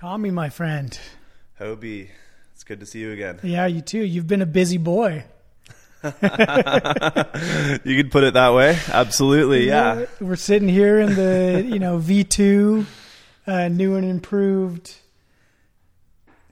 Tommy, my friend. Hobie, it's good to see you again. Yeah, you too. You've been a busy boy. you could put it that way. Absolutely, yeah. We're sitting here in the you know V two, uh, new and improved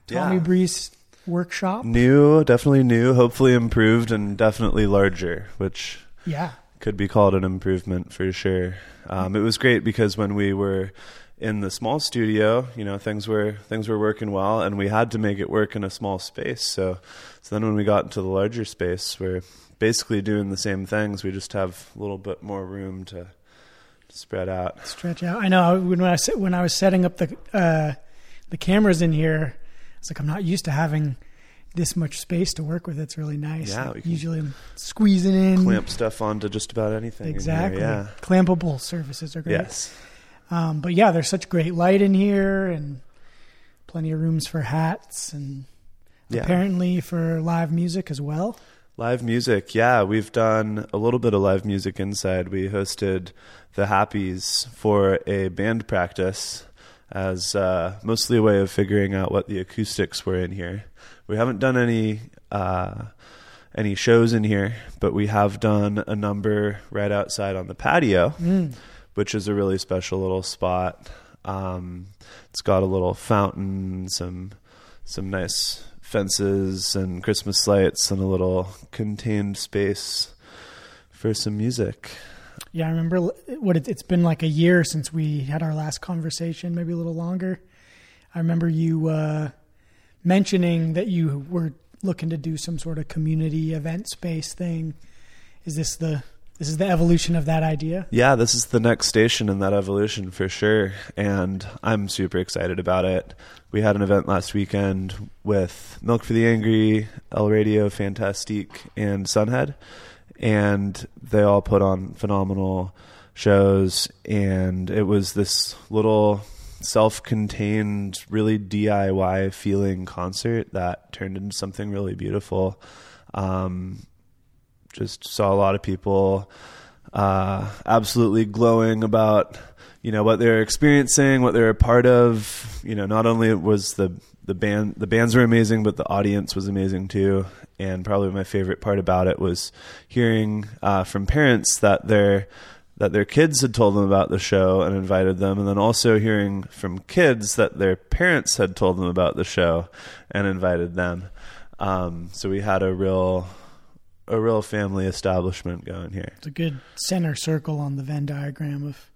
Tommy Yeah. Breeze workshop. New, definitely new, hopefully improved, and definitely larger, which Yeah, could be called an improvement for sure. Um, it was great because when we were in the small studio, you know, things were things were working well, and we had to make it work in a small space. So, so then when we got into the larger space, we're basically doing the same things. We just have a little bit more room to spread out. stretch out. I know when I when I was setting up the uh, the cameras in here, it's like I'm not used to having this much space to work with. It's really nice. Yeah, Like, usually I'm squeezing in. Clamp stuff onto just about anything. Exactly. yeah. Clampable surfaces are great. Yes. Um, but yeah, there's such great light in here and plenty of rooms for hats and Yeah. apparently for live music as well. Live music, yeah, we've done a little bit of live music inside. We hosted the Happies for a band practice as uh, mostly a way of figuring out what the acoustics were in here. We haven't done any uh, any shows in here, but we have done a number right outside on the patio, Mm. Which is a really special little spot. Um, it's got a little fountain, some some nice fences and Christmas lights, and a little contained space for some music. Yeah, I remember what it, it's been like a year since we had our last conversation, maybe a little longer. I remember you uh, mentioning that you were looking to do some sort of community event space thing. Is this the this is the evolution of that idea? Yeah, this is the next station in that evolution for sure, and I'm super excited about it. We had an event last weekend with Milk for the Angry, El Radio Fantastique, and Sunhead, and they all put on phenomenal shows, and it was this little self-contained, really DIY feeling concert that turned into something really beautiful. Um, just saw a lot of people uh, absolutely glowing about you know what they're experiencing, what they're a part of. You know, not only was the the band the bands were amazing, but the audience was amazing too. And probably my favorite part about it was hearing uh, from parents that their that their kids had told them about the show and invited them, and then also hearing from kids that their parents had told them about the show and invited them. Um, so we had a real a real family establishment going here. It's a good center circle on the Venn diagram of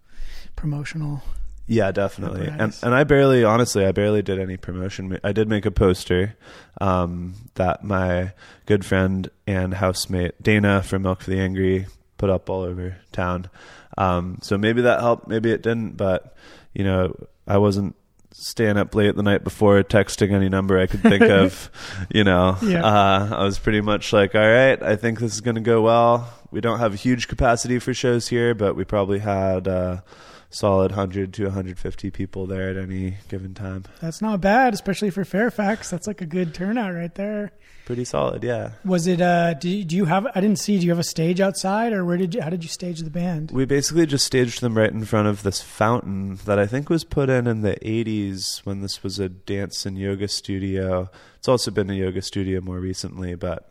promotional. Yeah, definitely. And and I barely, honestly, I barely did any promotion. I did make a poster um, that my good friend and housemate Dana from Milk for the Angry put up all over town. Um, so maybe that helped, maybe it didn't. But you know, I wasn't staying up late the night before texting any number I could think of. You know, Yeah. uh, I was pretty much like, all right, I think this is going to go well. We don't have a huge capacity for shows here, but we probably had. Uh, solid 100 to 150 people there at any given time. That's not bad, especially for Fairfax. That's like a good turnout right there. Pretty solid, yeah. Was it? Uh, do, you- do you have? I didn't see. Do you have a stage outside, or where did you? How did you stage the band? We basically just staged them right in front of this fountain that I think was put in in the 80s when this was a dance and yoga studio. It's also been a yoga studio more recently, but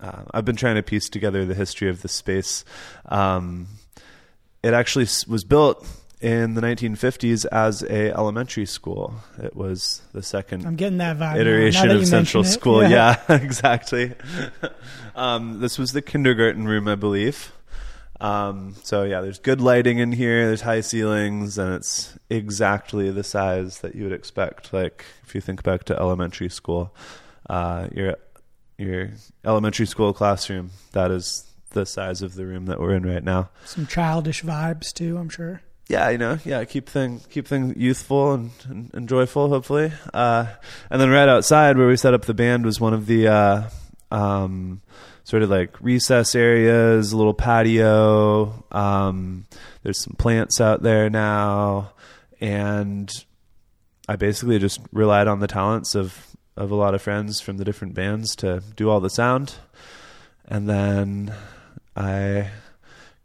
uh, I've been trying to piece together the history of the space. Um, it actually was built in the 1950s as a elementary school. It was the second I'm getting that vibe. iteration that of Central. School. Yeah, exactly. um, this was the kindergarten room, I believe. Um, so yeah, there's good lighting in here. There's high ceilings, and it's exactly the size that you would expect. Like if you think back to elementary school, uh, your your elementary school classroom that is the size of the room that we're in right now. Some childish vibes too. I'm sure. Yeah, you know, yeah, keep thing keep things youthful and, and, and joyful, hopefully. Uh, and then right outside where we set up the band was one of the uh, um, sort of like recess areas, a little patio. Um, there's some plants out there now, and I basically just relied on the talents of of a lot of friends from the different bands to do all the sound, and then I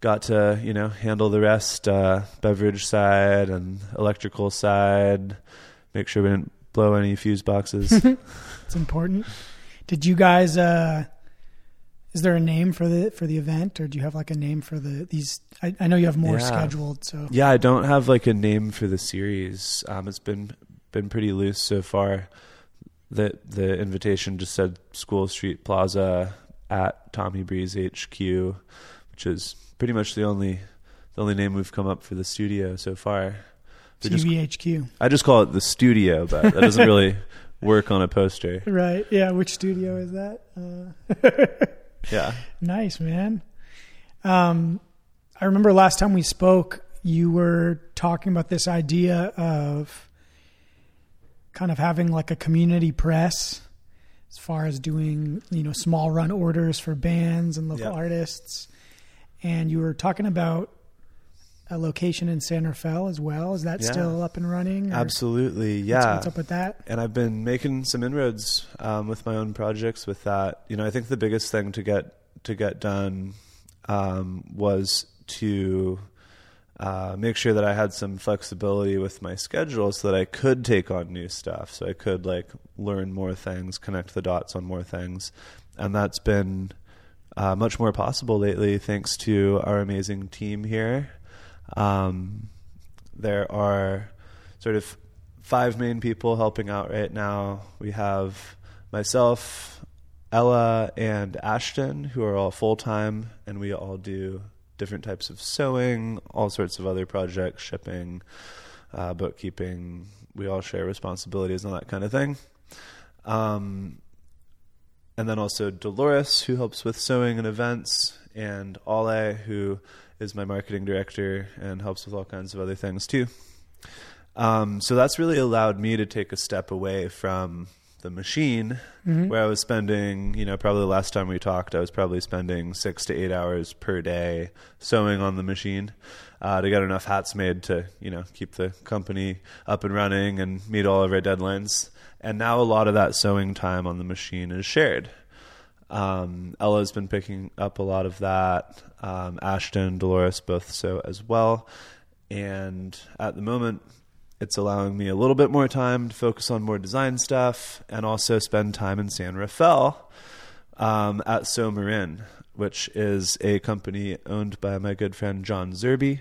got to you know handle the rest uh, beverage side and electrical side make sure we didn't blow any fuse boxes. It's important. Did you guys? uh Is there a name for the for the event, or do you have like a name for the these? I, I know you have more Yeah. scheduled, so yeah, I don't have like a name for the series. Um, it's been been pretty loose so far. The the invitation just said School Street Plaza at Tommy Breeze HQ, which is pretty much the only the only name we've come up for the studio so far. Just- TBHQ. I just call it the studio, but that doesn't really work on a poster. Right? Yeah. Which studio is that? Uh, Yeah. Nice, man. Um, I remember last time we spoke, you were talking about this idea of kind of having like a community press as far as doing, you know, small run orders for bands and local Yeah. artists. And you were talking about a location in San Rafael as well. Is that Yeah. still up and running? Absolutely. what's- Yeah. What's, up with that? and I've been making some inroads um, with my own projects with that. You know, I think the biggest thing to get to get done um, was to uh, make sure that I had some flexibility with my schedule so that I could take on new stuff, so I could like learn more things, connect the dots on more things, and that's been uh, much more possible lately thanks to our amazing team here. Um, there are sort of five main people helping out right now. We have myself, Ella, and Ashton, who are all full time, and we all do different types of sewing, all sorts of other projects, shipping, uh, bookkeeping. We all share responsibilities and that kind of thing. Um, and then also Dolores, who helps with sewing and events, and Ale, who is my marketing director and helps with all kinds of other things too. Um, so that's really allowed me to take a step away from the machine, where I was spending, you know, probably the last time we talked, I was probably spending six to eight hours per day sewing on the machine uh, to get enough hats made to, you know, keep the company up and running and meet all of our deadlines. And now a lot of that sewing time on the machine is shared. Um, Ella's been picking up a lot of that. Um, Ashton, Dolores, both so as well. And at the moment, it's allowing me a little bit more time to focus on more design stuff and also spend time in San Rafael um, at Somarin, which is a company owned by my good friend John Zerby.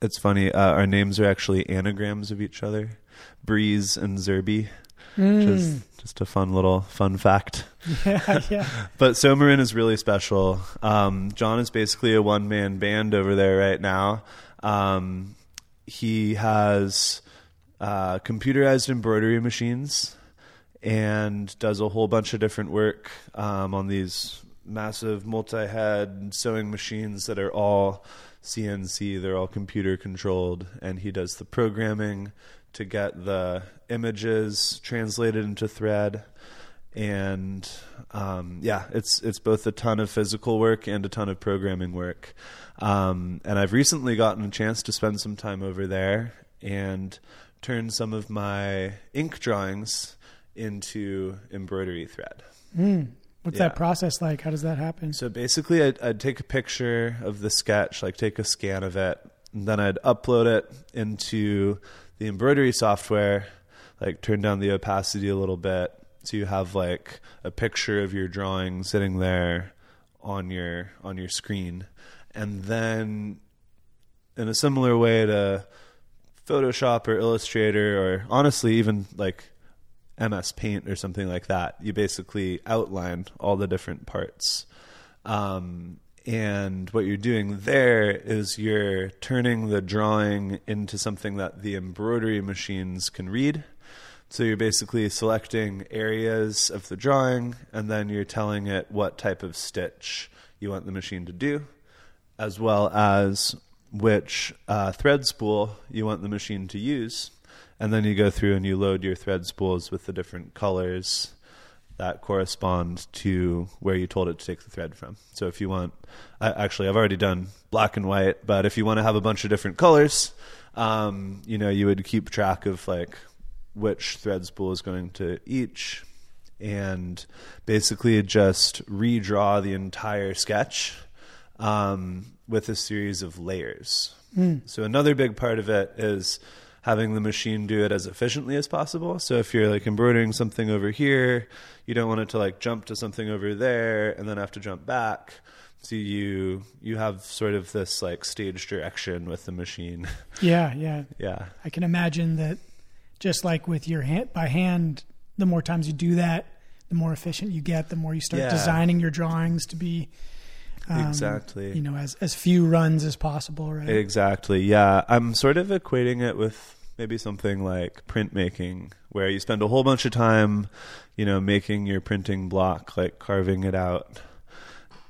It's funny, uh, our names are actually anagrams of each other Breeze and Zerby, which is just a fun little fun fact. Yeah, yeah. But Somarin is really special. Um, John is basically a one man band over there right now. Um, he has uh, computerized embroidery machines and does a whole bunch of different work um, on these massive multi head sewing machines that are all CNC, they're all computer controlled, and he does the programming to get the images translated into thread and um, yeah, it's it's both a ton of physical work and a ton of programming work. Um, and I've recently gotten a chance to spend some time over there and turn some of my ink drawings into embroidery thread. What's Yeah. that process like? How does that happen? So basically, I'd, I'd take a picture of the sketch, like take a scan of it, and then I'd upload it into the embroidery software, like turn down the opacity a little bit, so you have like a picture of your drawing sitting there on your on your screen, and then in a similar way to Photoshop or Illustrator, or honestly even like MS Paint or something like that. You basically outline all the different parts. Um, and what you're doing there is you're turning the drawing into something that the embroidery machines can read. So you're basically selecting areas of the drawing and then you're telling it what type of stitch you want the machine to do, as well as which uh, thread spool you want the machine to use and then you go through and you load your thread spools with the different colors that correspond to where you told it to take the thread from. So if you want, I, actually, I've already done black and white, but if you want to have a bunch of different colors, um, you know, you would keep track of like which thread spool is going to each, and basically just redraw the entire sketch um, with a series of layers. So another big part of it is having the machine do it as efficiently as possible. So if you're like embroidering something over here, you don't want it to like jump to something over there and then have to jump back. So you you have sort of this like stage direction with the machine. Yeah, yeah. yeah. I can imagine that just like with your hand by hand, the more times you do that, the more efficient you get, the more you start Yeah. designing your drawings to be um, Exactly. you know, as as few runs as possible, right? Exactly. Yeah, I'm sort of equating it with maybe something like printmaking, where you spend a whole bunch of time, you know, making your printing block, like carving it out.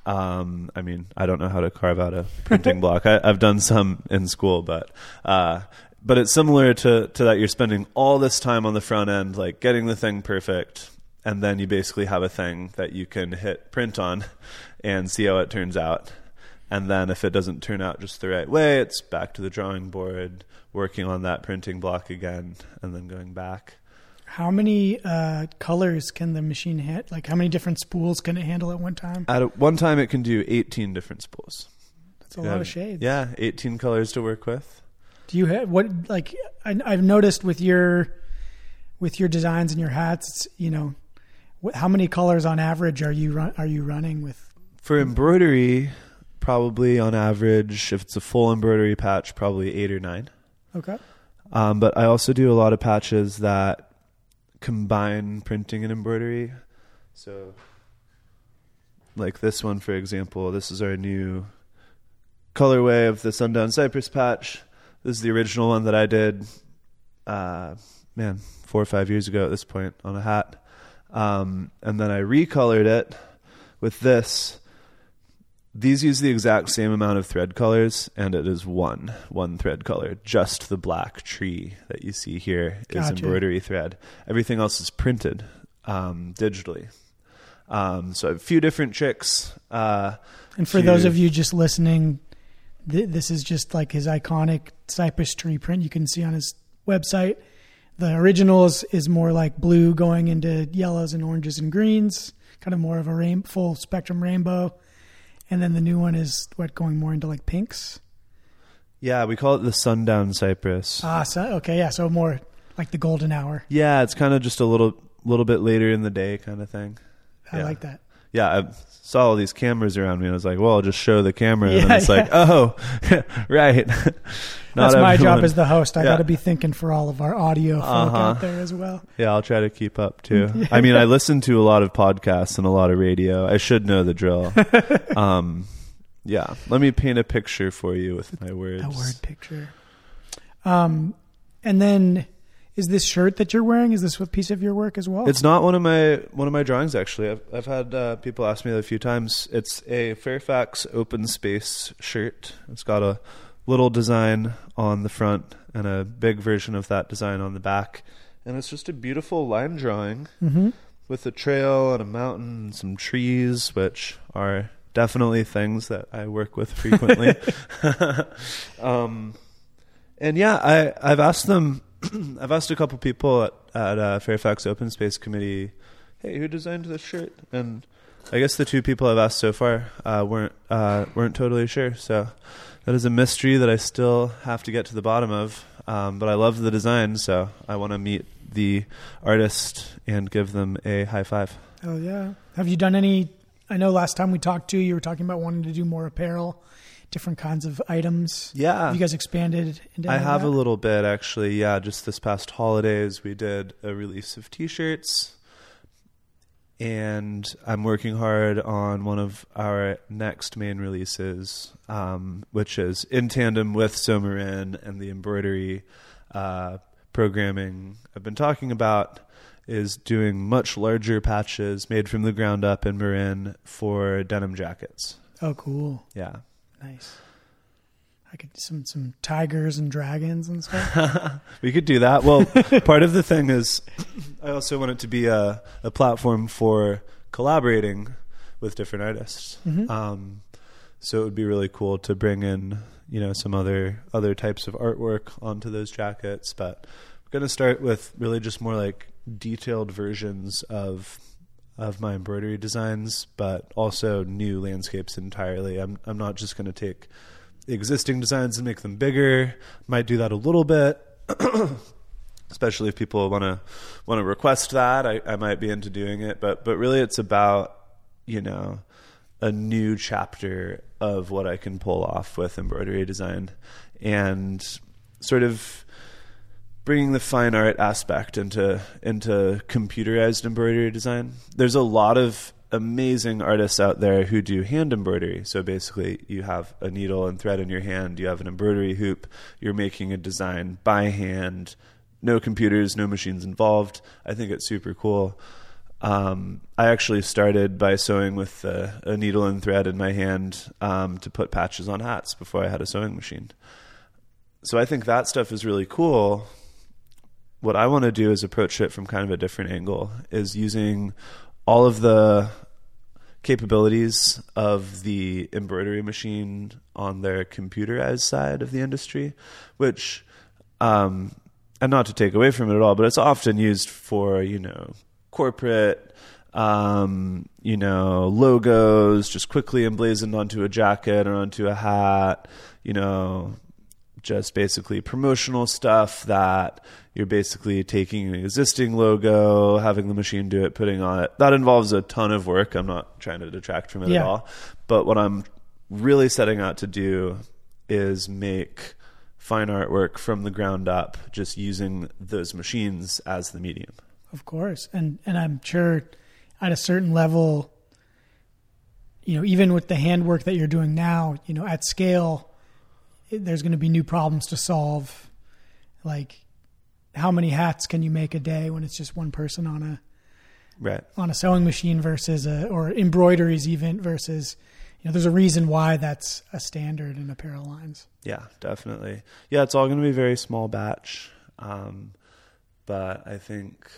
Um, I mean, I don't know how to carve out a printing block. I, I've done some in school, but uh, but it's similar to to that. You're spending all this time on the front end, like getting the thing perfect, and then you basically have a thing that you can hit print on and see how it turns out. And then if it doesn't turn out just the right way, it's back to the drawing board, working on that printing block again, and then going back. How many uh, colors can the machine hit? Like how many different spools can it handle at one time? At a, one time, it can do 18 different spools. That's a lot of shades. Yeah, 18 colors to work with. Do you have what like I, I've noticed with your with your designs and your hats? It's, you know, how many colors on average are you run, are you running with? For embroidery, probably on average, if it's a full embroidery patch, probably eight or nine. Okay. Um, but I also do a lot of patches that combine printing and embroidery. So, like this one, for example, this is our new colorway of the Sundown Cypress patch. This is the original one that I did, uh, man, four or five years ago at this point on a hat. Um, and then I recolored it with this. These use the exact same amount of thread colors, and it is one one thread color. Just the black tree that you see here is Gotcha. embroidery thread. Everything else is printed um, digitally. Um, so a few different tricks. Uh, And for to- those of you just listening, th- this is just like his iconic cypress tree print you can see on his website. The original is, is more like blue going into yellows and oranges and greens, kind of more of a rain, full spectrum rainbow. And then the new one is what going more into like pinks. yeah, we call it the sundown cypress. Ah, so, okay, yeah, so more like the golden hour. yeah, it's kind of just a little little bit later in the day kind of thing. I Yeah. like that. Yeah, I saw all these cameras around me, and I was like, "Well, I'll just show the camera." and Yeah, then it's like, "Oh, right." Not That's my job as the host. I Yeah. got to be thinking for all of our audio folk Uh-huh. out there as well. Yeah, I'll try to keep up too. I mean, I listen to a lot of podcasts and a lot of radio. I should know the drill. um, yeah, let me paint a picture for you with my words. A word picture. Um, and then is this shirt that you're wearing? Is this a piece of your work as well? It's not one of my one of my drawings actually. I've I've had uh, people ask me that a few times. It's a Fairfax open space shirt. It's got a little design on the front and a big version of that design on the back, and it's just a beautiful line drawing hmm with a trail and a mountain and some trees, which are definitely things that I work with frequently. um, and yeah, I I've asked them. I've asked a couple people at, at uh, Fairfax Open Space Committee, "Hey, who designed this shirt?" And I guess the two people I've asked so far uh, weren't uh, weren't totally sure. So that is a mystery that I still have to get to the bottom of. Um, but I love the design, so I want to meet the artist and give them a high five. Oh yeah. Have you done any? I know last time we talked to you, you were talking about wanting to do more apparel, different kinds of items. Yeah, Have you guys expanded into? I have that? a little bit actually. Yeah, just this past holidays, we did a release of T-shirts, and I'm working hard on one of our next main releases, um, which is in tandem with Somarin and the embroidery uh, programming I've been talking about. Is doing much larger patches made from the ground up in Marin for denim jackets. Oh, cool. Yeah. Nice. I could some some tigers and dragons and stuff. we could do that. Well, part of the thing is, I also want it to be a, a platform for collaborating with different artists. Mhm. Um, so it would be really cool to bring in, you know, some other other types of artwork onto those jackets. But we're gonna start with really just more like detailed versions of of my embroidery designs, but also new landscapes entirely. I'm I'm not just gonna take existing designs and make them bigger. Might do that a little bit, especially if people want to want to request that, I, I might be into doing it. But but really, it's about you know a new chapter of what I can pull off with embroidery design, and sort of bringing the fine art aspect into into computerized embroidery design. There's a lot of amazing artists out there who do hand embroidery. So basically, you have a needle and thread in your hand, you have an embroidery hoop, you're making a design by hand, no computers, no machines involved. I think it's super cool. Um, I actually started by sewing with uh, a needle and thread in my hand um, to put patches on hats before I had a sewing machine. So I think that stuff is really cool. What I want to do is approach it from kind of a different angle, is using all of the capabilities of the embroidery machine on their computerized side of the industry, which, um, and not to take away from it at all, but it's often used for, you know, corporate, um, you know, logos just quickly emblazoned onto a jacket or onto a hat, you know, just basically promotional stuff that you're basically taking an existing logo, having the machine do it, putting on it. That involves a ton of work. I'm not trying to detract from it Yeah. at all. But what I'm really setting out to do is make fine artwork from the ground up, just using those machines as the medium. Of course, and and I'm sure at a certain level, you know, even with the handwork that you're doing now, you know, at scale, there's going to be new problems to solve. Like, how many hats can you make a day when it's just one person on a Right. on a sewing machine versus a or embroideries even versus you know there's a reason why that's a standard in apparel lines. Yeah, definitely. Yeah, it's all going to be very small batch. Um, but I think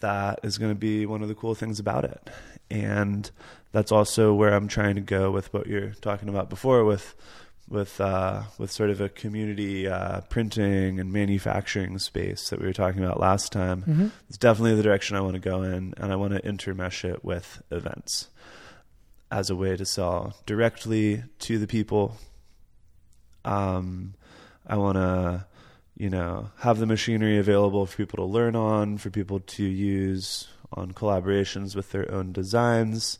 that is going to be one of the cool things about it. And that's also where I'm trying to go with what you're talking about before with with uh, with sort of a community uh, printing and manufacturing space that we were talking about last time. Mm-hmm. It's definitely the direction I want to go in, and I want to intermesh it with events as a way to sell directly to the people. Um, I want to, you know, have the machinery available for people to learn on, for people to use on collaborations with their own designs,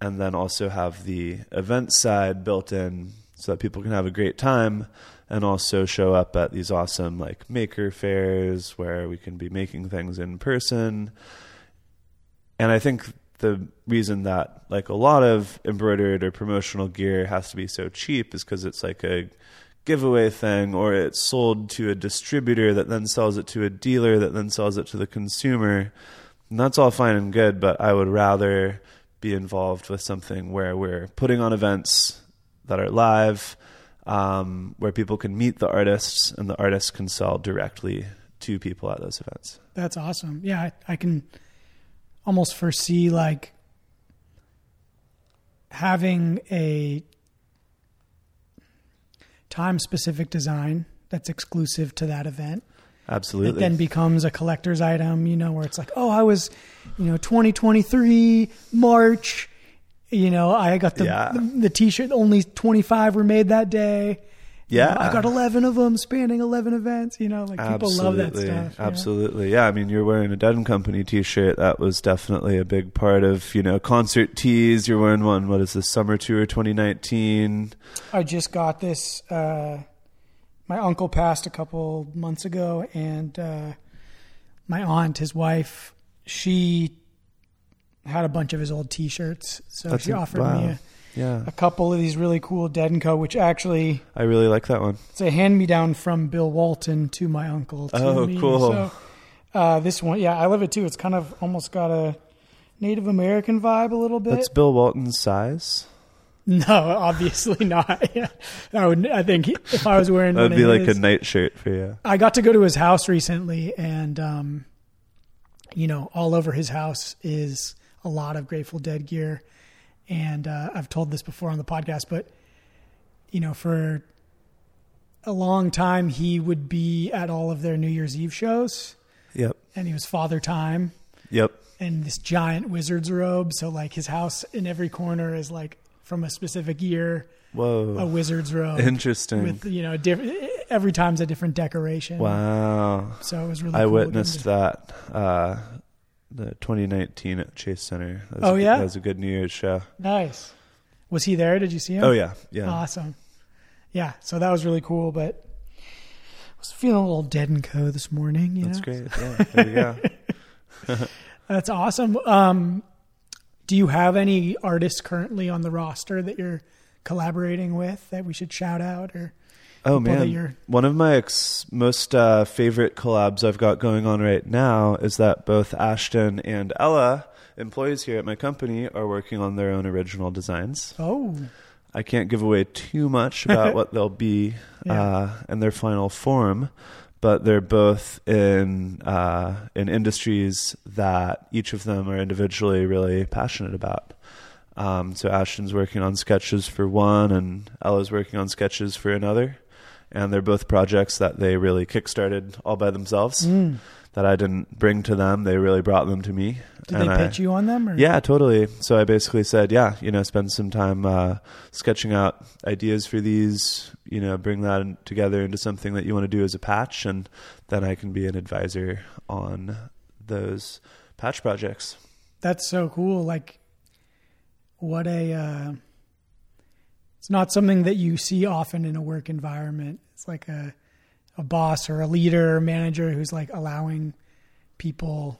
and then also have the event side built in so that people can have a great time and also show up at these awesome like maker fairs where we can be making things in person. And I think the reason that like a lot of embroidered or promotional gear has to be so cheap is because it's like a giveaway thing or it's sold to a distributor that then sells it to a dealer that then sells it to the consumer. And that's all fine and good, but I would rather be involved with something where we're putting on events that are live, um, where people can meet the artists and the artists can sell directly to people at those events. That's awesome. Yeah, I, I can almost foresee like having a time specific design that's exclusive to that event. Absolutely. It then becomes a collector's item, you know, where it's like, oh, I was, you know, 2023 March, you know, I got the Yeah. the, the t-shirt. Only 25 were made that day. You yeah. know, I got 11 of them spanning 11 events. You know, like people love that Absolutely. stuff. you know? Absolutely. Yeah. I mean, you're wearing a Dead Company t-shirt. That was definitely a big part of, you know, concert tees. You're wearing one, what is this, Summer Tour 2019? I just got this. Uh, my uncle passed a couple months ago, and uh, my aunt, his wife, she had a bunch of his old T-shirts, so That's she a- offered wow. me a, Yeah. a couple of these really cool Dead and Co. Which actually I really like that one. it's a hand me down from Bill Walton to my uncle. To Oh, me. cool. So uh, this one, yeah, I love it too. It's kind of almost got a Native American vibe a little bit. That's Bill Walton's size. no, obviously not. Yeah. I would. I think he- if I was wearing That would be like his- a night shirt for you. I got to go to his house recently, and um, you know, all over his house is a lot of Grateful Dead gear. And uh, I've told this before on the podcast, but you know, for a long time, he would be at all of their New Year's Eve shows, Yep. and he was Father Time Yep. in this giant wizard's robe. So, like, his house in every corner is like from a specific year, Whoa. a wizard's robe Interesting. with you know different every time's a different decoration. Wow. So it was really. I cool witnessed that uh, the 2019 at Chase Center. That was Oh, a, yeah? that was a good New Year's show. Nice. Was he there? Did you see him? Oh yeah, yeah. Awesome. Yeah. So that was really cool, but I was feeling a little dead and co this morning. You That's know? great. Yeah, there you go. That's awesome. Um, do you have any artists currently on the roster that you're collaborating with that we should shout out or Oh man, one of my ex- most uh, favorite collabs I've got going on right now is that both Ashton and Ella, employees here at my company, are working on their own original designs. oh I can't give away too much about what they'll be Yeah. uh, in their final form, but they're both in uh, in industries that each of them are individually really passionate about. Um, so Ashton's working on sketches for one, and Ella's working on sketches for another, and they're both projects that they really kickstarted all by themselves. Mm. That I didn't bring to them; they really brought them to me. did and they I- pitch you on them or yeah, totally. So I basically said, yeah, you know, spend some time uh, sketching out ideas for these, you know, bring that in- together into something that you want to do as a patch, and then I can be an advisor on those patch projects. that's so cool like what a uh, it's not something that you see often in a work environment it's like a a boss or a leader or manager who's like allowing people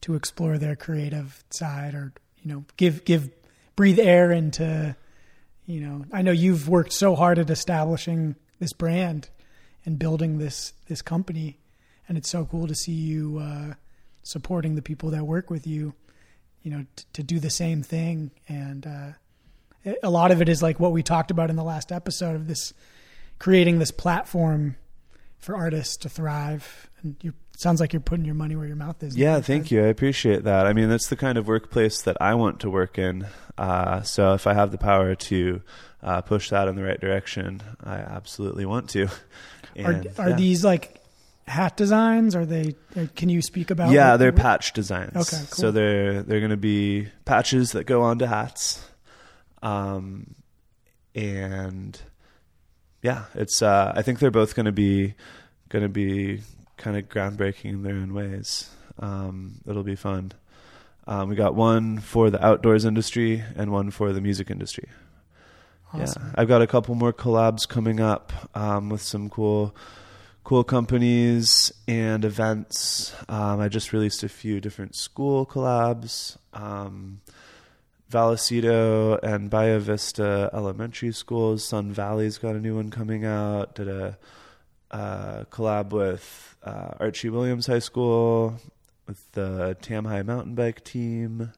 to explore their creative side or you know give give breathe air into you know I know you've worked so hard at establishing this brand and building this this company and it's so cool to see you uh, supporting the people that work with you you know t- to do the same thing. And uh, a lot of it is like what we talked about in the last episode of this creating this platform for artists to thrive and you sounds like you're putting your money where your mouth is Yeah, thank you. I appreciate that. I mean, that's the kind of workplace that I want to work in. Uh, so if I have the power to uh, push that in the right direction, I absolutely want to. Are And, are yeah. these like hat designs? Are they? Can you speak about? yeah they're patch designs Okay, cool. so they're they're going to be patches that go onto hats um and yeah it's uh i think they're both going to be going to be kind of groundbreaking in their own ways um it'll be fun um we got one for the outdoors industry and one for the music industry Awesome. yeah, I've got a couple more collabs coming up um, with some cool, cool companies and events. Um, I just released a few different school collabs. Vallecito and Bahia Vista Elementary Schools. Sun Valley's got a new one coming out. Did a uh, collab with uh, Archie Williams High School with the Tam High Mountain Bike team.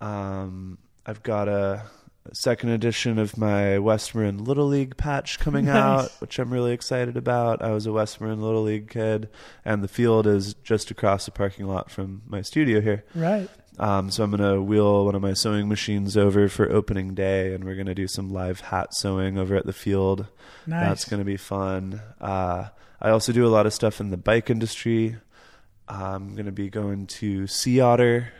Um, I've got a second edition of my West Marin Little League patch coming Nice. out, which I'm really excited about. I was a West Marin Little League kid, and the field is just across the parking lot from my studio here. Right. Um, so I'm gonna wheel one of my sewing machines over for opening day, and we're gonna do some live hat sewing over at the field. Nice. That's going to be fun. Uh, I also do a lot of stuff in the bike industry. I'm going to be going to Sea Otter,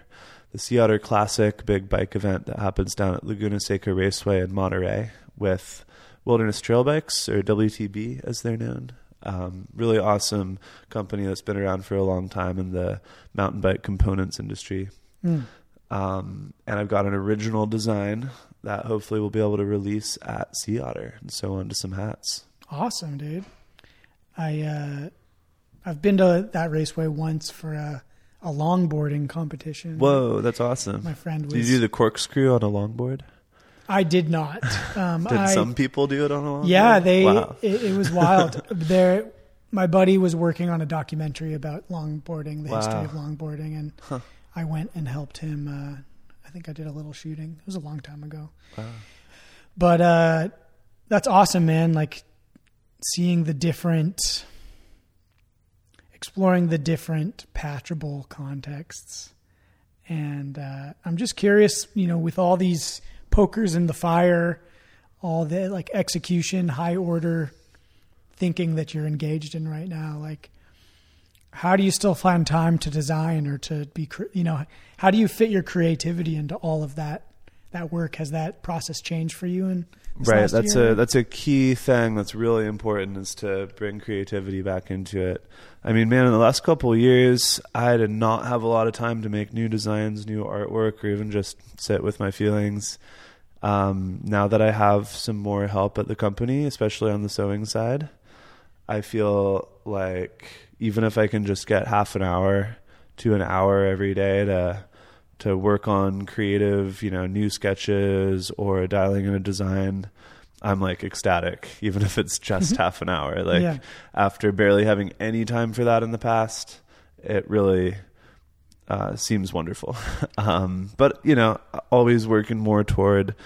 the Sea Otter Classic big bike event that happens down at Laguna Seca Raceway in Monterey with Wilderness Trail Bikes, or WTB as they're known. Um, really awesome company that's been around for a long time in the mountain bike components industry. Mm. Um, and I've got an original design that hopefully we'll be able to release at Sea Otter and sew onto some hats. Awesome, dude. I uh, I've been to that raceway once for a a longboarding competition. Whoa, that's awesome. My friend was. Did you do the corkscrew on a longboard? I did not. Um, Did I, some people do it on a longboard? Yeah, they. Wow. It, it was wild. there, my buddy was working on a documentary about longboarding, the history of longboarding, and Huh. I went and helped him. Uh, I think I did a little shooting. It was a long time ago, Wow. but uh, that's awesome, man. Like seeing the different, exploring the different patchable contexts, and uh, I'm just curious. You know, with all these pokers in the fire all the like execution, high order thinking that you're engaged in right now. Like, how do you still find time to design or to be, you know, how do you fit your creativity into all of that, that work. Has that process changed for you? And right, that's year? a that's a key thing that's really important is to bring creativity back into it. I mean, man, in the last couple years, I did not have a lot of time to make new designs, new artwork, or even just sit with my feelings. Um, now that I have some more help at the company, especially on the sewing side, I feel like even if I can just get half an hour to an hour every day to to work on creative, you know, new sketches or dialing in a design, I'm like ecstatic, even if it's just half an hour. Like yeah. after barely having any time for that in the past, it really uh, seems wonderful. um, but you know, always working more toward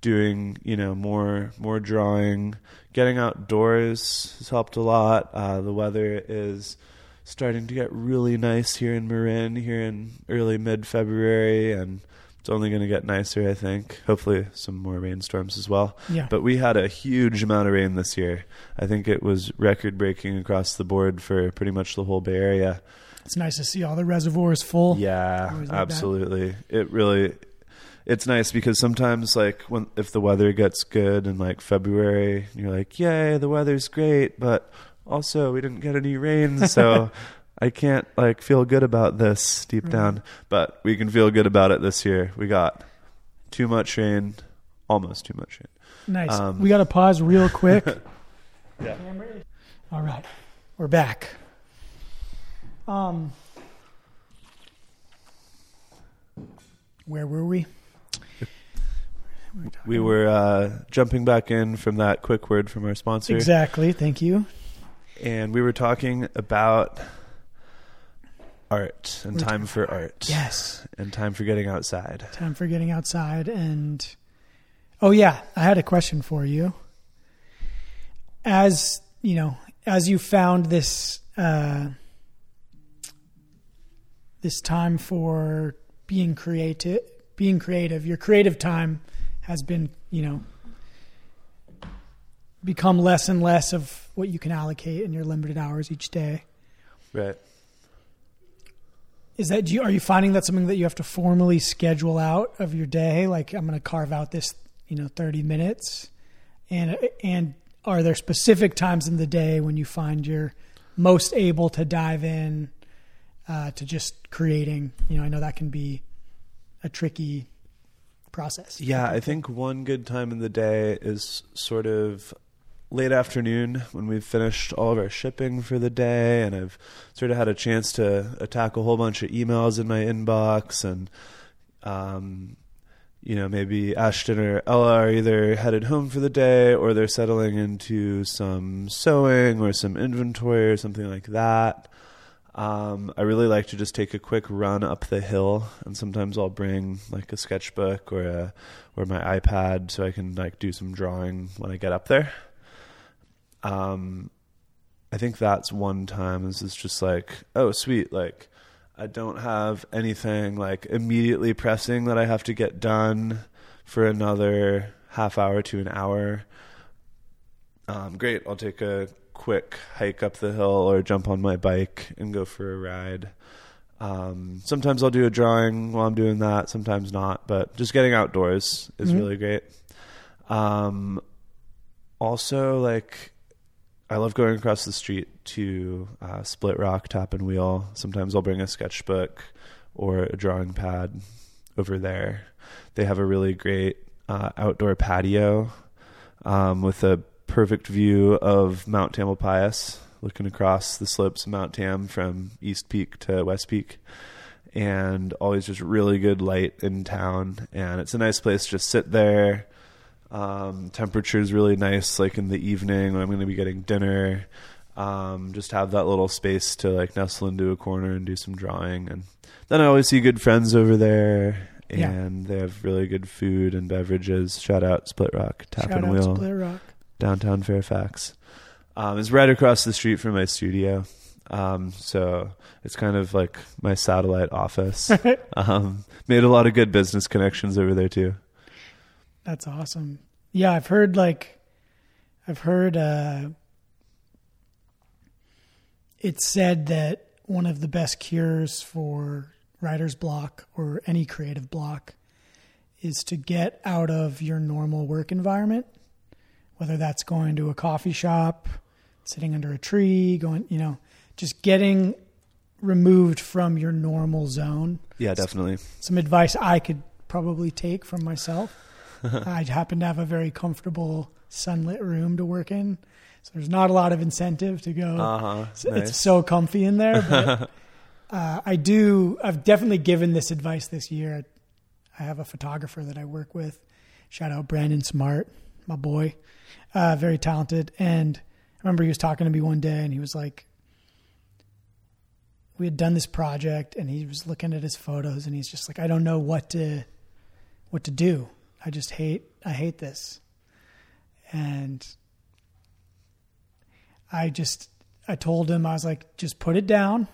doing you know more more drawing. Getting outdoors has helped a lot. Uh, the weather is starting to get really nice here in Marin here in early mid February and it's only going to get nicer, I think. Hopefully, some more rainstorms as well. Yeah. But we had a huge amount of rain this year. I think it was record breaking across the board for pretty much the whole Bay Area. It's nice to see all the reservoirs full. Yeah, absolutely. It really it's nice because sometimes like when if the weather gets good in like February, you're like, "Yay, the weather's great," but also we didn't get any rain, so I can't like feel good about this deep mm-hmm. down. But we can feel good about it this year. We got too much rain, almost too much rain. Nice. Um, we got to pause real quick. yeah. All right, we're back. Um, where were we? We were uh, jumping back in from that quick word from our sponsor. Exactly. Thank you. And we were talking about art and we're time for art. Yes. And time for getting outside. Time for getting outside. And oh, yeah, I had a question for you. As you know, as you found this uh, this time for being creative being creative your creative time has been you know become less and less of what you can allocate in your limited hours each day. Right. Is that do you, are you finding that something that you have to formally schedule out of your day? Like i'm going to carve out this you know 30 minutes. And and are there specific times in the day when you find you're most able to dive in uh, to just creating. You know, I know that can be a tricky process. Yeah, I think one good time in the day is sort of late afternoon when we've finished all of our shipping for the day and I've sort of had a chance to attack a whole bunch of emails in my inbox and um, you know, maybe Ashton or Ella are either headed home for the day or they're settling into some sewing or some inventory or something like that. Um, I really like to just take a quick run up the hill, and sometimes I'll bring like a sketchbook or a or my iPad so I can like do some drawing when I get up there. Um, I think that's one time. This Is just like, oh, sweet, like I don't have anything like immediately pressing that I have to get done for another half hour to an hour. Um, great, I'll take a quick hike up the hill or jump on my bike and go for a ride. Um, sometimes I'll do a drawing while I'm doing that, sometimes not, but just getting outdoors is mm-hmm. really great. Um, also, like, I love going across the street to uh, Split Rock Tap and Wheel. Sometimes I'll bring a sketchbook or a drawing pad over there. They have a really great uh, outdoor patio um, with a perfect view of Mount Tamalpais, looking across the slopes of Mount Tam from East Peak to West Peak. And always just really good light in town. And it's a nice place to just sit there. Um, temperature is really nice, like in the evening when I'm going to be getting dinner. Um, just have that little space to like nestle into a corner and do some drawing. And then I always see good friends over there. And yeah. they have really good food and beverages. Shout out Split Rock Tap Shout and Wheel. Split Rock downtown Fairfax. Um, it's right across the street from my studio. Um, so it's kind of like my satellite office. um, made a lot of good business connections over there too. That's awesome. Yeah, I've heard like, I've heard, uh, it's said that one of the best cures for writer's block or any creative block is to get out of your normal work environment, whether that's going to a coffee shop, sitting under a tree, going, you know, just getting removed from your normal zone. Yeah, definitely. Some advice I could probably take from myself. I happen to have a very comfortable sunlit room to work in. So there's not a lot of incentive to go. Uh-huh. It's, Nice. it's so comfy in there. But uh, I do. I've definitely given this advice this year. I have a photographer that I work with. Shout out Brandon Smart, my boy, uh, very talented. And I remember he was talking to me one day, and he was like, "We had done this project, and he was looking at his photos, and he's just like, I don't know what to, what to do. I just hate. I hate this." And I just I told him I was like, just put it down,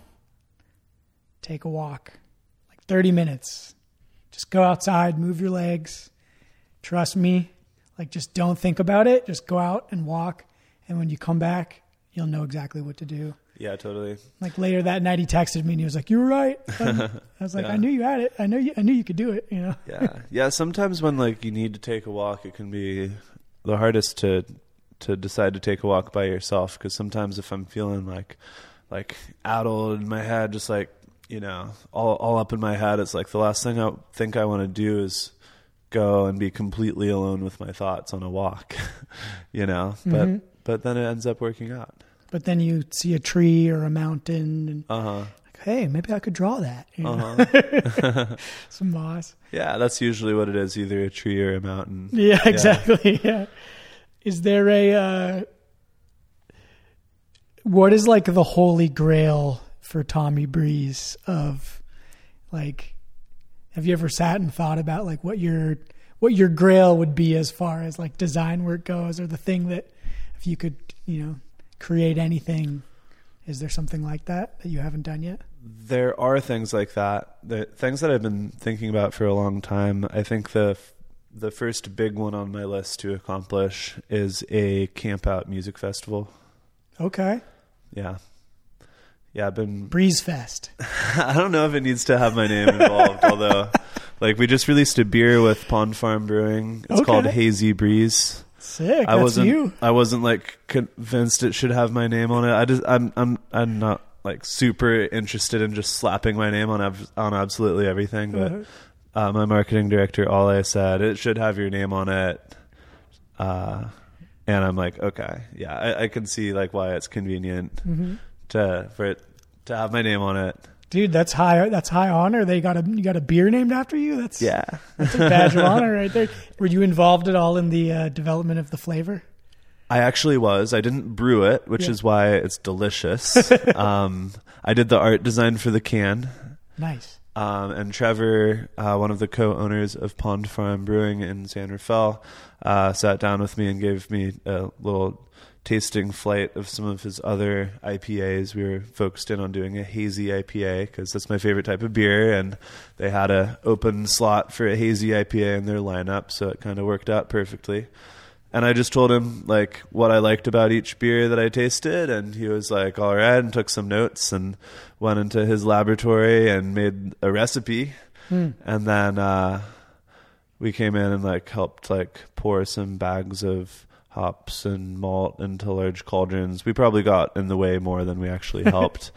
take a walk, like thirty minutes. Just go outside, move your legs. Trust me, like just don't think about it. Just go out and walk, and when you come back, you'll know exactly what to do. Yeah, totally. Like later that night, he texted me and he was like, "You were right." I was like, Yeah. "I knew you had it. I know you. I knew you could do it." You know. Yeah, yeah. Sometimes when like you need to take a walk, it can be the hardest to to decide to take a walk by yourself. Because sometimes if I'm feeling like like addled in my head, just like you know, all all up in my head, it's like the last thing I think I want to do is go and be completely alone with my thoughts on a walk. you know, but Mhm. but then it ends up working out. But then you see a tree or a mountain, and Uh huh. like, hey, maybe I could draw that. You know? Uh huh. Some moss. yeah, that's usually what it is, either a tree or a mountain. Yeah, exactly. Yeah. Is there a uh, what is like the holy grail for Tommy Breeze of like have you ever sat and thought about like what your what your grail would be as far as like design work goes or the thing that if you could, you know, create anything is there something like that that you haven't done yet? There are things like that. The things that I've been thinking about for a long time. I think the the first big one on my list to accomplish is a camp out music festival. Okay. Yeah. Yeah, I've been Breeze Fest. I don't know if it needs to have my name involved, although like we just released a beer with Pond Farm Brewing. It's Okay. called Hazy Breeze. Sick. I That's wasn't you. I wasn't like convinced it should have my name on it. I just I'm I'm I'm not like super interested in just slapping my name on ab- on absolutely everything, but Uh-huh. uh, my marketing director Ale said it should have your name on it. Uh and I'm like, okay, yeah, I, I can see like why it's convenient Mhm. to for it to have my name on it. Dude, that's high. That's high honor. They got a you got a beer named after you. That's Yeah. that's a badge of honor right there. Were you involved at all in the uh, development of the flavor? I actually was. I didn't brew it, which Yeah. is why it's delicious. um, I did the art design for the can. Nice. Um, and Trevor, uh, one of the co-owners of Pond Farm Brewing in San Rafael, uh, sat down with me and gave me a little tasting flight of some of his other IPAs. We were focused in on doing a hazy IPA because that's my favorite type of beer, and they had a open slot for a hazy IPA in their lineup, so it kind of worked out perfectly. And I just told him like what I liked about each beer that I tasted, and he was like, "All right," and took some notes and went into his laboratory and made a recipe. Hmm. And then uh, we came in and like helped like pour some bags of hops and malt into large cauldrons. We probably got in the way more than we actually helped,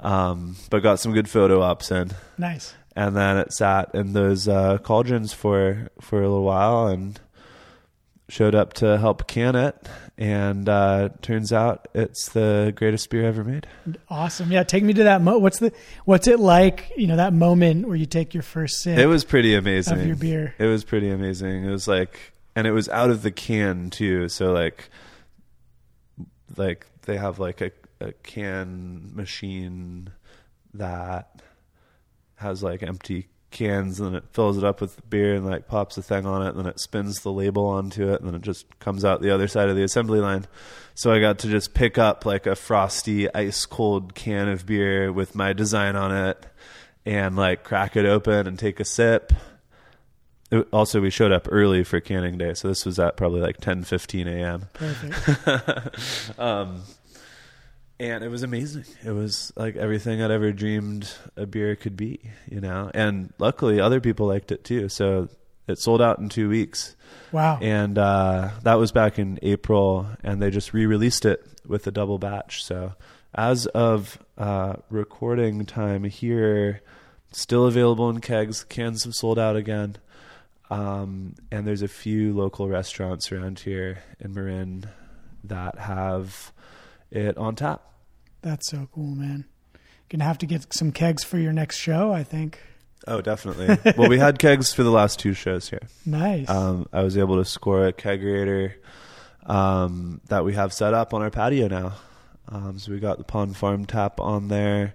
um, but got some good photo ops in Nice. and then it sat in those uh, cauldrons for for a little while and showed up to help can it and uh, turns out it's the greatest beer ever made Awesome. Yeah, take me to that. Mo- what's the what's it like? You know that moment where you take your first sip it was pretty amazing of your beer. it was pretty amazing it was like and it was out of the can too. So like like they have like a, a can machine that has like empty cans and then it fills it up with beer and like pops a thing on it and then it spins the label onto it and then it just comes out the other side of the assembly line. So i got to just pick up like a frosty ice cold can of beer with my design on it and like crack it open and take a sip also we showed up early for canning day so this was at probably like 10 15 a.m Perfect. um, and it was amazing. It was like everything I'd ever dreamed a beer could be, you know. And luckily, other people liked it too. So it sold out in two weeks, Wow. and uh, that was back in April, and they just re-released it with a double batch. So as of uh, recording time here, still available in kegs. Cans have sold out again. Um, and there's a few local restaurants around here in Marin that have it on tap. That's so cool, man. Gonna have to get some kegs for your next show, I think. Oh, definitely. well, we had kegs for the last two shows here. Nice. Um, I was able to score a kegerator um, that we have set up on our patio now. Um, so we got the Pond Farm tap on there,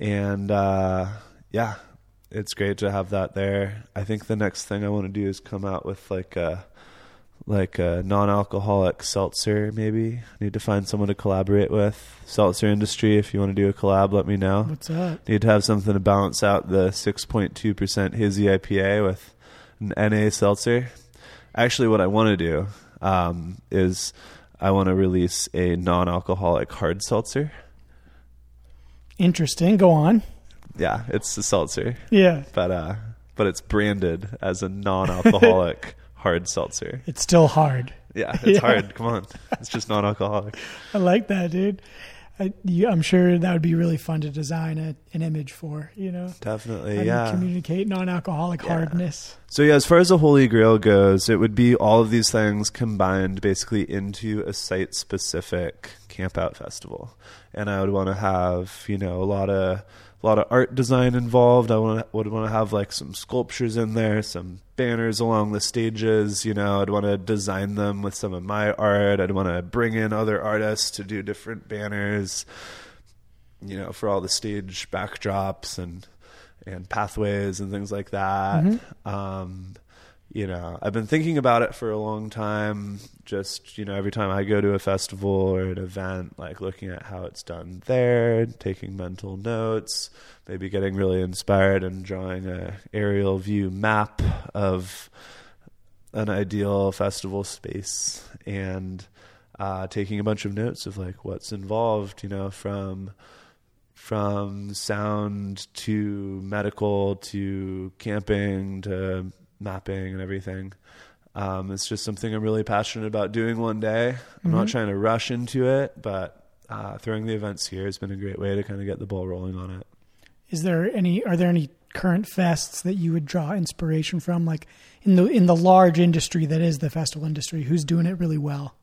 and uh, yeah, it's great to have that there. I think the next thing I want to do is come out with like a like a non-alcoholic seltzer. Maybe I need to find someone to collaborate with. Seltzer industry, if you want to do a collab, let me know. What's up? Need to have something to balance out the 6.2% hazy IPA with an NA seltzer. Actually, what I want to do um, is I want to release a non-alcoholic hard seltzer. Interesting. Go on. Yeah, it's a seltzer, Yeah. but uh, but it's branded as a non-alcoholic hard seltzer. It's still hard. Yeah, it's Yeah. hard. Come on, it's just non-alcoholic. I like that, dude. I, you, I'm sure that would be really fun to design a, an image for. You know, Definitely, yeah. communicate non-alcoholic Yeah. hardness? So yeah, as far as the Holy Grail goes, it would be all of these things combined basically into a site-specific campout festival, and I would want to have you know a lot of a lot of art design involved. I want would want to have like some sculptures in there, some banners along the stages. You know, I'd want to design them with some of my art. I'd want to bring in other artists to do different banners. You know, for all the stage backdrops and and pathways and things like that. Mm-hmm. Um, you know, I've been thinking about it for a long time. Just you know, every time I go to a festival or an event, like looking at how it's done there, taking mental notes, maybe getting really inspired and drawing a aerial view map of an ideal festival space and uh, taking a bunch of notes of like what's involved. You know, from from sound to medical to camping to mapping and everything. Um, it's just something I'm really passionate about doing one day. I'm not Mhm. trying to rush into it, but uh, throwing the events here has been a great way to kind of get the ball rolling on it. Is there any? Are there any current fests that you would draw inspiration from? Like in the in the large industry that is the festival industry, who's doing it really well?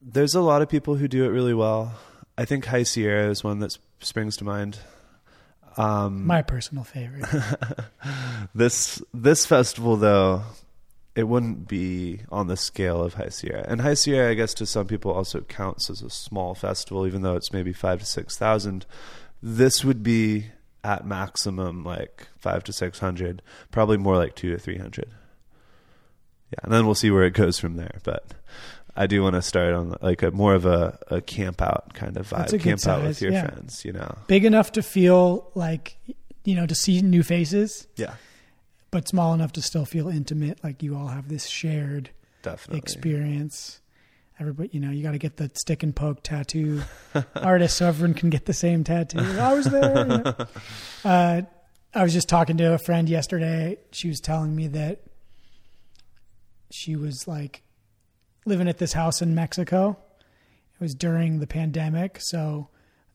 There's a lot of people who do it really well. I think High Sierra is one that springs to mind. Um, My personal favorite. this this festival though it wouldn't be on the scale of High Sierra. And High Sierra, I guess, to some people also counts as a small festival, even though it's maybe five to six thousand. This would be at maximum like five to six hundred, probably more like two to three hundred. Yeah, and then we'll see where it goes from there. But I do want to start on like a more of a, a camp out kind of vibe. Camp out with your yeah. friends, you know. Big enough to feel like you know to see new faces, Yeah, but small enough to still feel intimate. Like you all have this shared definitely. experience. Everybody, you know, you got to get the stick and poke tattoo artist so everyone can get the same tattoo. I was there. you know. Uh, I was just talking to a friend yesterday. She was telling me that she was like living at this house in Mexico. It was during the pandemic, so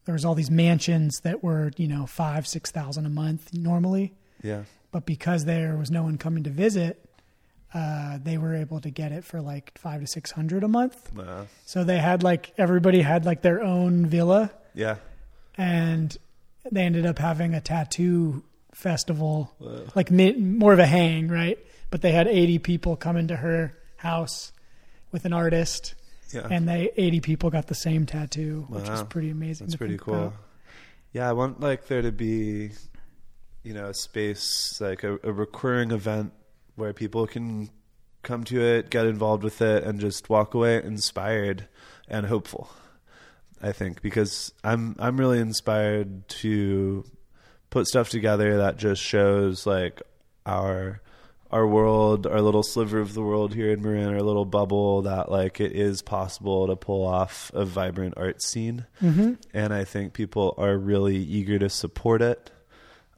there was all these mansions that were, you know, five, six thousand a month normally Yeah. but because there was no one coming to visit, uh, they were able to get it for like five to six hundred a month. Uh, So they had like everybody had like their own villa, yeah. and they ended up having a tattoo festival, Whoa. like more of a hang, right? But they had eighty people come into her house with an artist, Yeah. and they eighty people got the same tattoo, which is pretty amazing. That's pretty cool. about. Yeah, I want like there to be, you know, a space like a, a recurring event where people can come to it, get involved with it, and just walk away inspired and hopeful. I think because I'm I'm really inspired to put stuff together that just shows like our our world, our little sliver of the world here in Marin, our little bubble that like it is possible to pull off a vibrant art scene Mhm. and I think people are really eager to support it.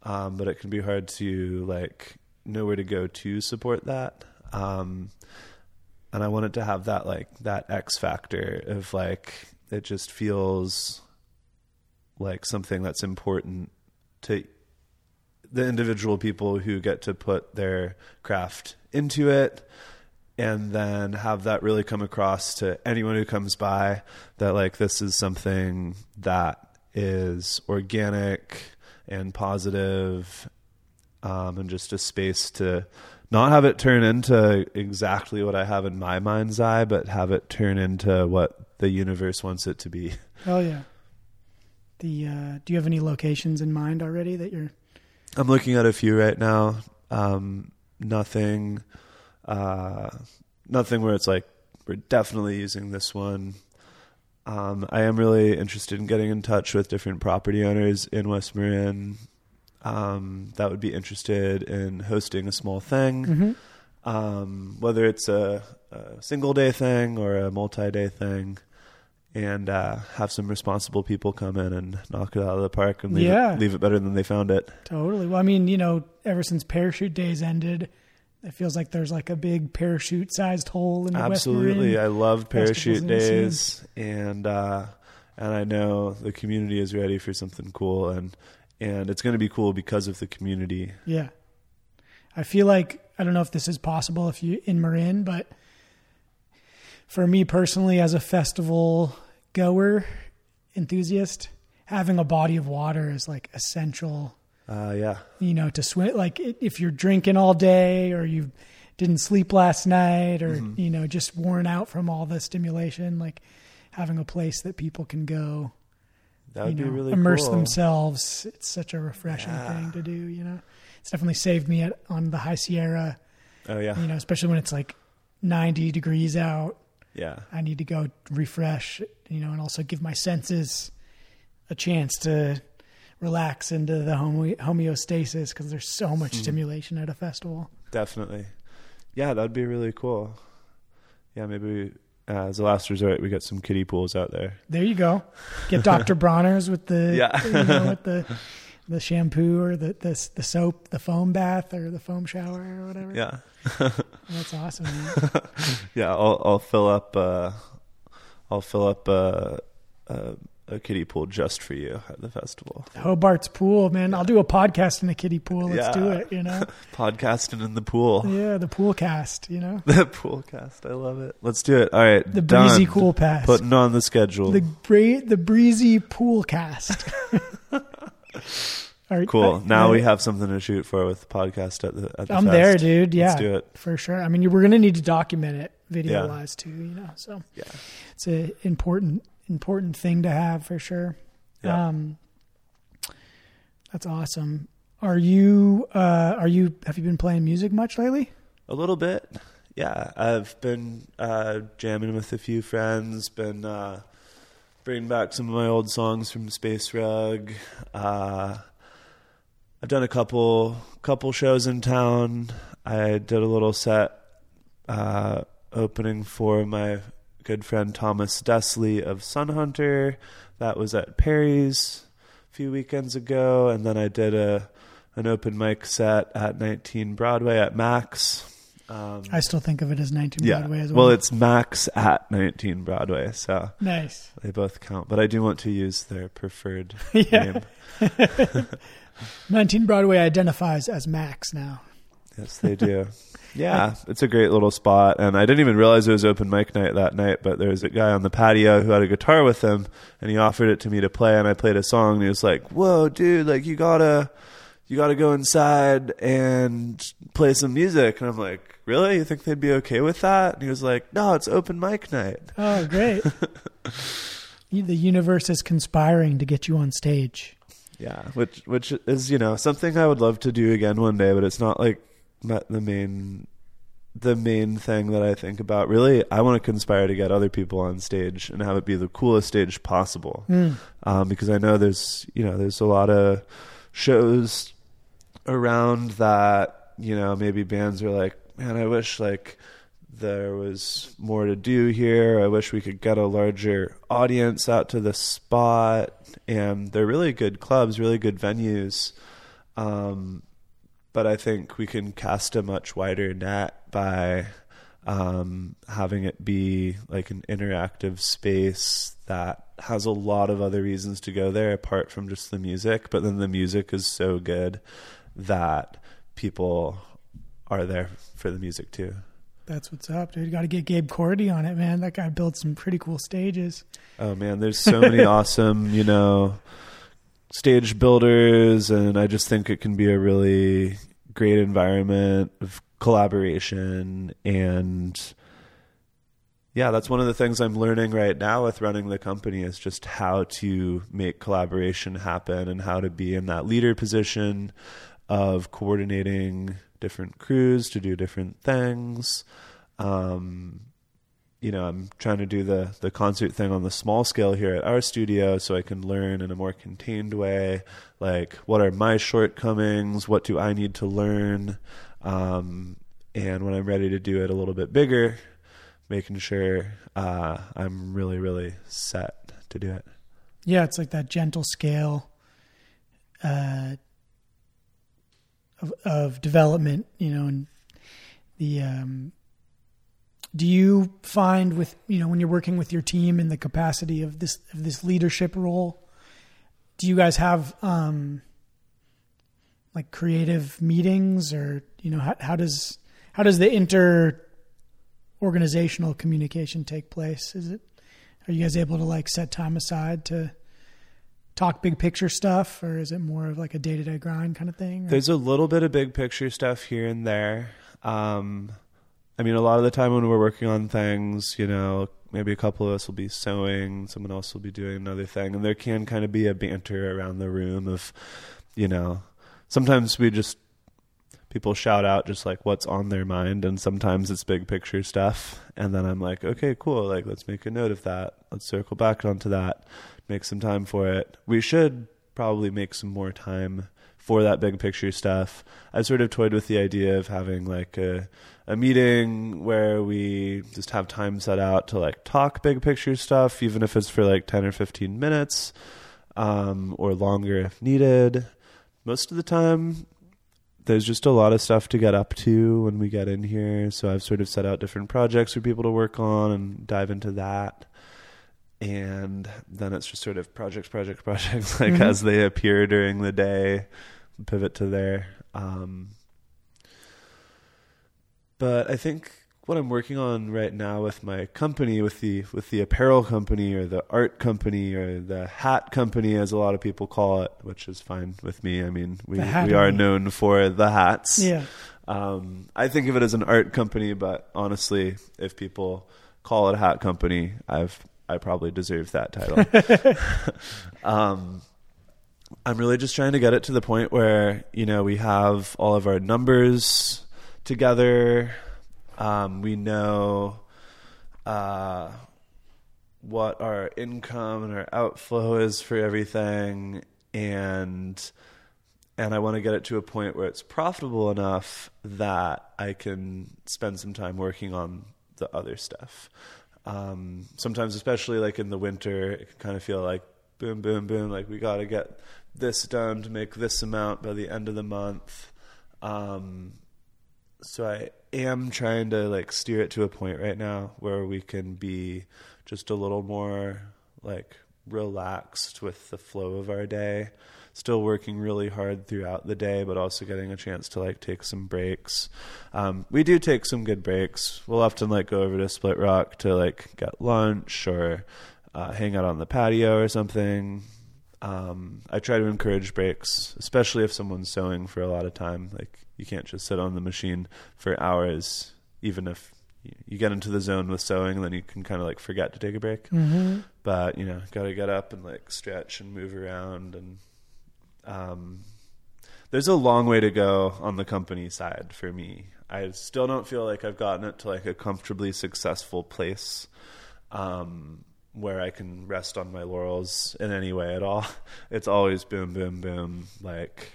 Um, but it can be hard to like know where to go to support that. Um, and I want it to have that like that X factor of like it just feels like something that's important to the individual people who get to put their craft into it and then have that really come across to anyone who comes by that like this is something that is organic and positive um, and just a space to not have it turn into exactly what I have in my mind's eye, but have it turn into what the universe wants it to be. Oh yeah. The uh, do you have any locations in mind already that you're? I'm looking at a few right now. Um, nothing, uh, nothing where it's like we're definitely using this one. Um, I am really interested in getting in touch with different property owners in West Marin um, that would be interested in hosting a small thing, Mm-hmm. um, whether it's a, a single day thing or a multi day thing, and uh, have some responsible people come in and knock it out of the park and leave, Yeah. it, leave it better than they found it. Totally. Well, I mean, you know, ever since parachute days ended, it feels like there's like a big parachute-sized hole in the Absolutely. I love parachute days, and uh, and I know the community is ready for something cool, and and it's going to be cool because of the community. Yeah. I feel like I don't know if this is possible if you in Marin, but for me personally as a festival goer enthusiast, having a body of water is like essential, Uh, yeah, you know, to swim like if you're drinking all day or you didn't sleep last night or Mhm. you know just worn out from all the stimulation like having a place that people can go that would you know, be really immerse cool. themselves. It's such a refreshing Yeah. thing to do. You know, it's definitely saved me at, on the High Sierra. Oh yeah, You know, especially when it's like ninety degrees out. Yeah. I need to go refresh. You know, and also give my senses a chance to relax into the home- homeostasis because there's so much Mhm. stimulation at a festival. Definitely. Yeah, that'd be really cool. Yeah, maybe we, uh, as a last resort, we get some kiddie pools out there. There you go. Get Dr. Bronner's with the Yeah. you know, with the the shampoo or the, the the soap, the foam bath or the foam shower or whatever. Yeah, That's awesome. Yeah. I'll I'll fill up. Uh, I'll fill up uh, uh, a kiddie pool just for you at the festival. Hobart's pool, man. I'll do a podcast in a kiddie pool. Let's do it. You know, Podcasting in the pool. yeah, the pool cast. You know, The pool cast. I love it. Let's do it. All right. the breezy done. cool pass. Putting on the schedule. the bra- the breezy pool cast. Are- cool. Now we have something to shoot for with the podcast at the. At the I'm fest. there, dude. Yeah, Let's do it. for sure. I mean, we're gonna need to document it video Yeah. wise too. You know, so Yeah. it's an important important thing to have for sure. Yeah. Um, that's awesome. Are you uh, are you have you been playing music much lately? A little bit. Yeah, I've been uh, jamming with a few friends. Been uh, bringing back some of my old songs from Space Rug. Uh, I've done a couple couple shows in town. I did a little set uh, opening for my good friend Thomas Desley of Sun Hunter. That was at Peri's a few weekends ago, and then I did a an open mic set at 19 Broadway at Max. Um, I still think of it as 19 yeah, Broadway as well, well. it's Max at 19 Broadway, so nice. they both count. But I do want to use their preferred name. 19 Broadway identifies as Max now. Yes, they do. Yeah, it's a great little spot, and I didn't even realize it was open mic night that night. But there was a guy on the patio who had a guitar with him, and he offered it to me to play, and I played a song, and he was like, "Whoa, dude! Like you gotta, you gotta go inside and play some music." And I'm like, "Really? You think they'd be okay with that?" And he was like, "No, it's open mic night." Oh, great. The universe is conspiring to get you on stage. Yeah, which which is you know something I would love to do again one day, but it's not like the main the main thing that I think about. Really, I want to conspire to get other people on stage and have it be the coolest stage possible. Mm. Um, because I know there's you know there's a lot of shows around that you know maybe bands are like, man, I wish like there was more to do here. I wish we could get a larger audience out to the spot. And they're really good clubs, really good venues. Um, but I think we can cast a much wider net by um, having it be like an interactive space that has a lot of other reasons to go there apart from just the music. But then the music is so good that people are there for the music too. That's what's up, dude. You Got to get Gabe Cordy on it, man. That guy built some pretty cool stages. Oh man, there's so many awesome, you know, stage builders, and I just think it can be a really great environment of collaboration and yeah, that's one of the things I'm learning right now with running the company is just how to make collaboration happen and how to be in that leader position of coordinating different crews to do different things. Um, you know, I'm trying to do the the concert thing on the small scale here at our studio so I can learn in a more contained way. Like, what are my shortcomings? What do I need to learn? Um, and when I'm ready to do it a little bit bigger, making sure uh, I'm really, really set to do it. Yeah, it's like that gentle scale uh, of, of development, you know, and the. Um, do you find with you know when you're working with your team in the capacity of this of this leadership role, do you guys have um, like creative meetings or you know how, how does how does the inter organizational communication take place? Is it are you guys able to like set time aside to talk big picture stuff, or is it more of like a day to day grind kind of thing? Or? There's a little bit of big picture stuff here and there. Um, I mean, a lot of the time when we're working on things, you know, maybe a couple of us will be sewing, someone else will be doing another thing, and there can kind of be a banter around the room of, you know, sometimes we just people shout out just like what's on their mind and sometimes it's big picture stuff and then i'm like okay cool like let's make a note of that let's circle back onto that make some time for it we should probably make some more time for that big picture stuff i sort of toyed with the idea of having like a a meeting where we just have time set out to like talk big picture stuff even if it's for like 10 or 15 minutes um, or longer if needed most of the time there's just a lot of stuff to get up to when we get in here. So I've sort of set out different projects for people to work on and dive into that. And then it's just sort of projects, projects, projects, like mm-hmm. as they appear during the day, pivot to there. Um, but I think what I'm working on right now with my company, with the with the apparel company or the art company or the hat company, as a lot of people call it, which is fine with me. I mean, we we are known for the hats. Yeah. Um, I think of it as an art company, but honestly, if people call it a hat company, I've I probably deserve that title. um, I'm really just trying to get it to the point where you know we have all of our numbers together um, we know uh, what our income and our outflow is for everything, and and I want to get it to a point where it's profitable enough that I can spend some time working on the other stuff. Um, sometimes, especially like in the winter, it can kind of feel like boom, boom, boom. Like we got to get this done to make this amount by the end of the month. Um, so I am trying to like steer it to a point right now where we can be just a little more like relaxed with the flow of our day still working really hard throughout the day but also getting a chance to like take some breaks um, we do take some good breaks we'll often like go over to split rock to like get lunch or uh, hang out on the patio or something um, I try to encourage breaks, especially if someone's sewing for a lot of time. Like you can't just sit on the machine for hours, even if you get into the zone with sewing, then you can kind of like forget to take a break. Mm-hmm. But you know, got to get up and like stretch and move around, and um, there's a long way to go on the company side for me. I still don't feel like I've gotten it to like a comfortably successful place. Um, where I can rest on my laurels in any way at all. It's always boom, boom, boom. Like,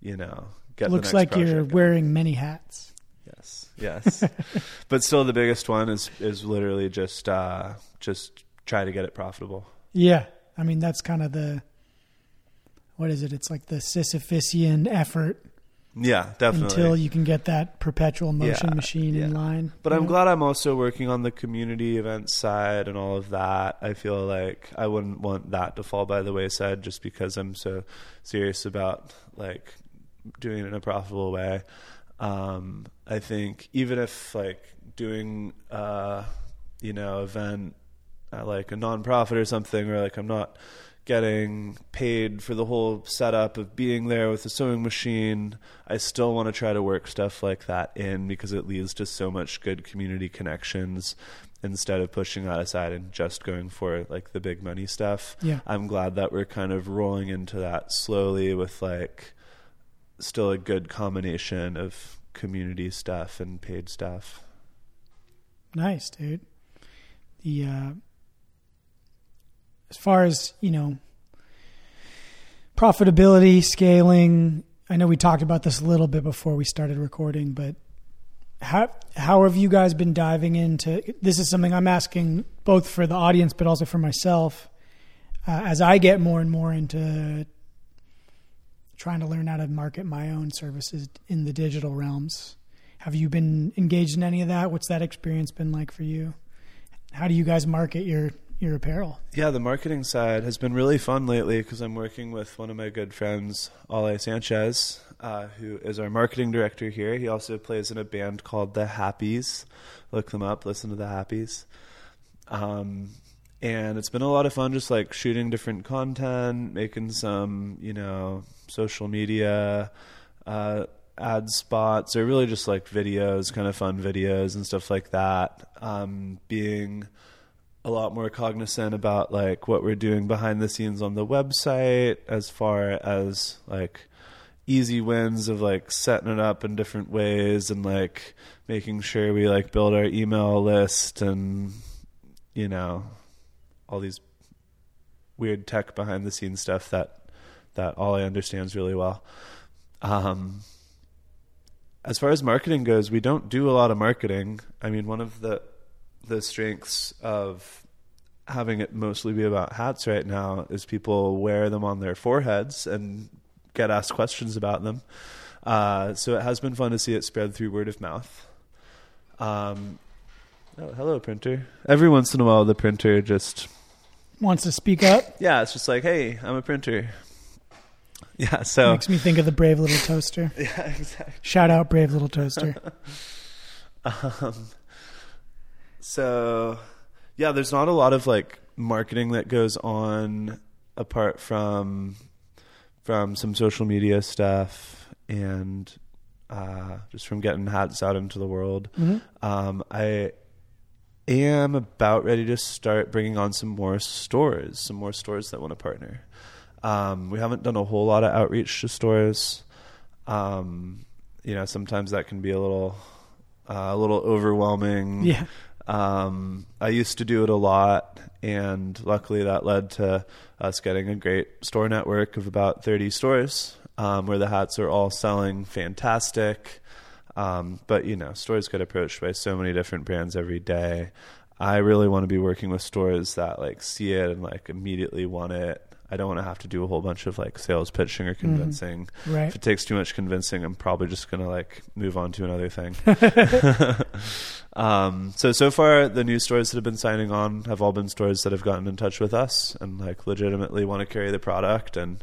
you know, get looks like you're wearing many hats. Yes, yes. but still, the biggest one is is literally just uh, just try to get it profitable. Yeah, I mean that's kind of the what is it? It's like the Sisyphusian effort Yeah, definitely. until you can get that perpetual motion Yeah, machine in line. But I'm know? glad I'm also working on the community event side and all of that. I feel like I wouldn't want that to fall by the wayside just because I'm so serious about like doing it in a profitable way. Um, I think even if like doing uh, you know event at like a nonprofit or something, or like I'm not getting paid for the whole setup of being there with the sewing machine, I still want to try to work stuff like that in because it leads to so much good community connections instead of pushing that aside and just going for like the big money stuff. Yeah. I'm glad that we're kind of rolling into that slowly with like still a good combination of community stuff and paid stuff. Nice, dude. The uh as far as, you know, profitability, scaling, I know we talked about this a little bit before we started recording, but how how have you guys been diving into this is something I'm asking both for the audience but also for myself uh, as I get more and more into trying to learn how to market my own services in the digital realms. Have you been engaged in any of that? What's that experience been like for you? How do you guys market your your apparel? Yeah, the marketing side has been really fun lately because I'm working with one of my good friends, Ale Sanchez, uh, who is our marketing director here. He also plays in a band called The Happies. Look them up, listen to The Happies. Um, and it's been a lot of fun just like shooting different content, making some, you know, social media uh, ad spots or really just like videos, kind of fun videos and stuff like that. Um, being a lot more cognizant about like what we're doing behind the scenes on the website as far as like easy wins of like setting it up in different ways and like making sure we like build our email list and you know all these weird tech behind the scenes stuff that that Ale understands really well. Um as far as marketing goes, we don't do a lot of marketing. I mean, one of the the strengths of having it mostly be about hats right now is people wear them on their foreheads and get asked questions about them. Uh, so it has been fun to see it spread through word of mouth. Um, oh, hello, printer. Every once in a while, the printer just Wants to speak up? yeah, it's just like, hey, I'm a printer. Yeah, so Makes me think of the brave little toaster. yeah, exactly. Shout out, brave little toaster. Um, so yeah, there's not a lot of like marketing that goes on apart from from some social media stuff and uh, just from getting hats out into the world. Mhm. Um, I am about ready to start bringing on some more stores, some more stores that want to partner. Um, we haven't done a whole lot of outreach to stores. Um, you know, sometimes that can be a little, uh, a little overwhelming. Yeah. Um, I used to do it a lot, and luckily that led to us getting a great store network of about 30 stores um, where the hats are all selling fantastic. Um, but, you know, stores get approached by so many different brands every day. I really want to be working with stores that like see it and like immediately want it. I don't want to have to do a whole bunch of like sales pitching or convincing. Right. If it takes too much convincing, I'm probably just gonna like move on to another thing. um, so so far, the new stores that have been signing on have all been stores that have gotten in touch with us and like legitimately want to carry the product, and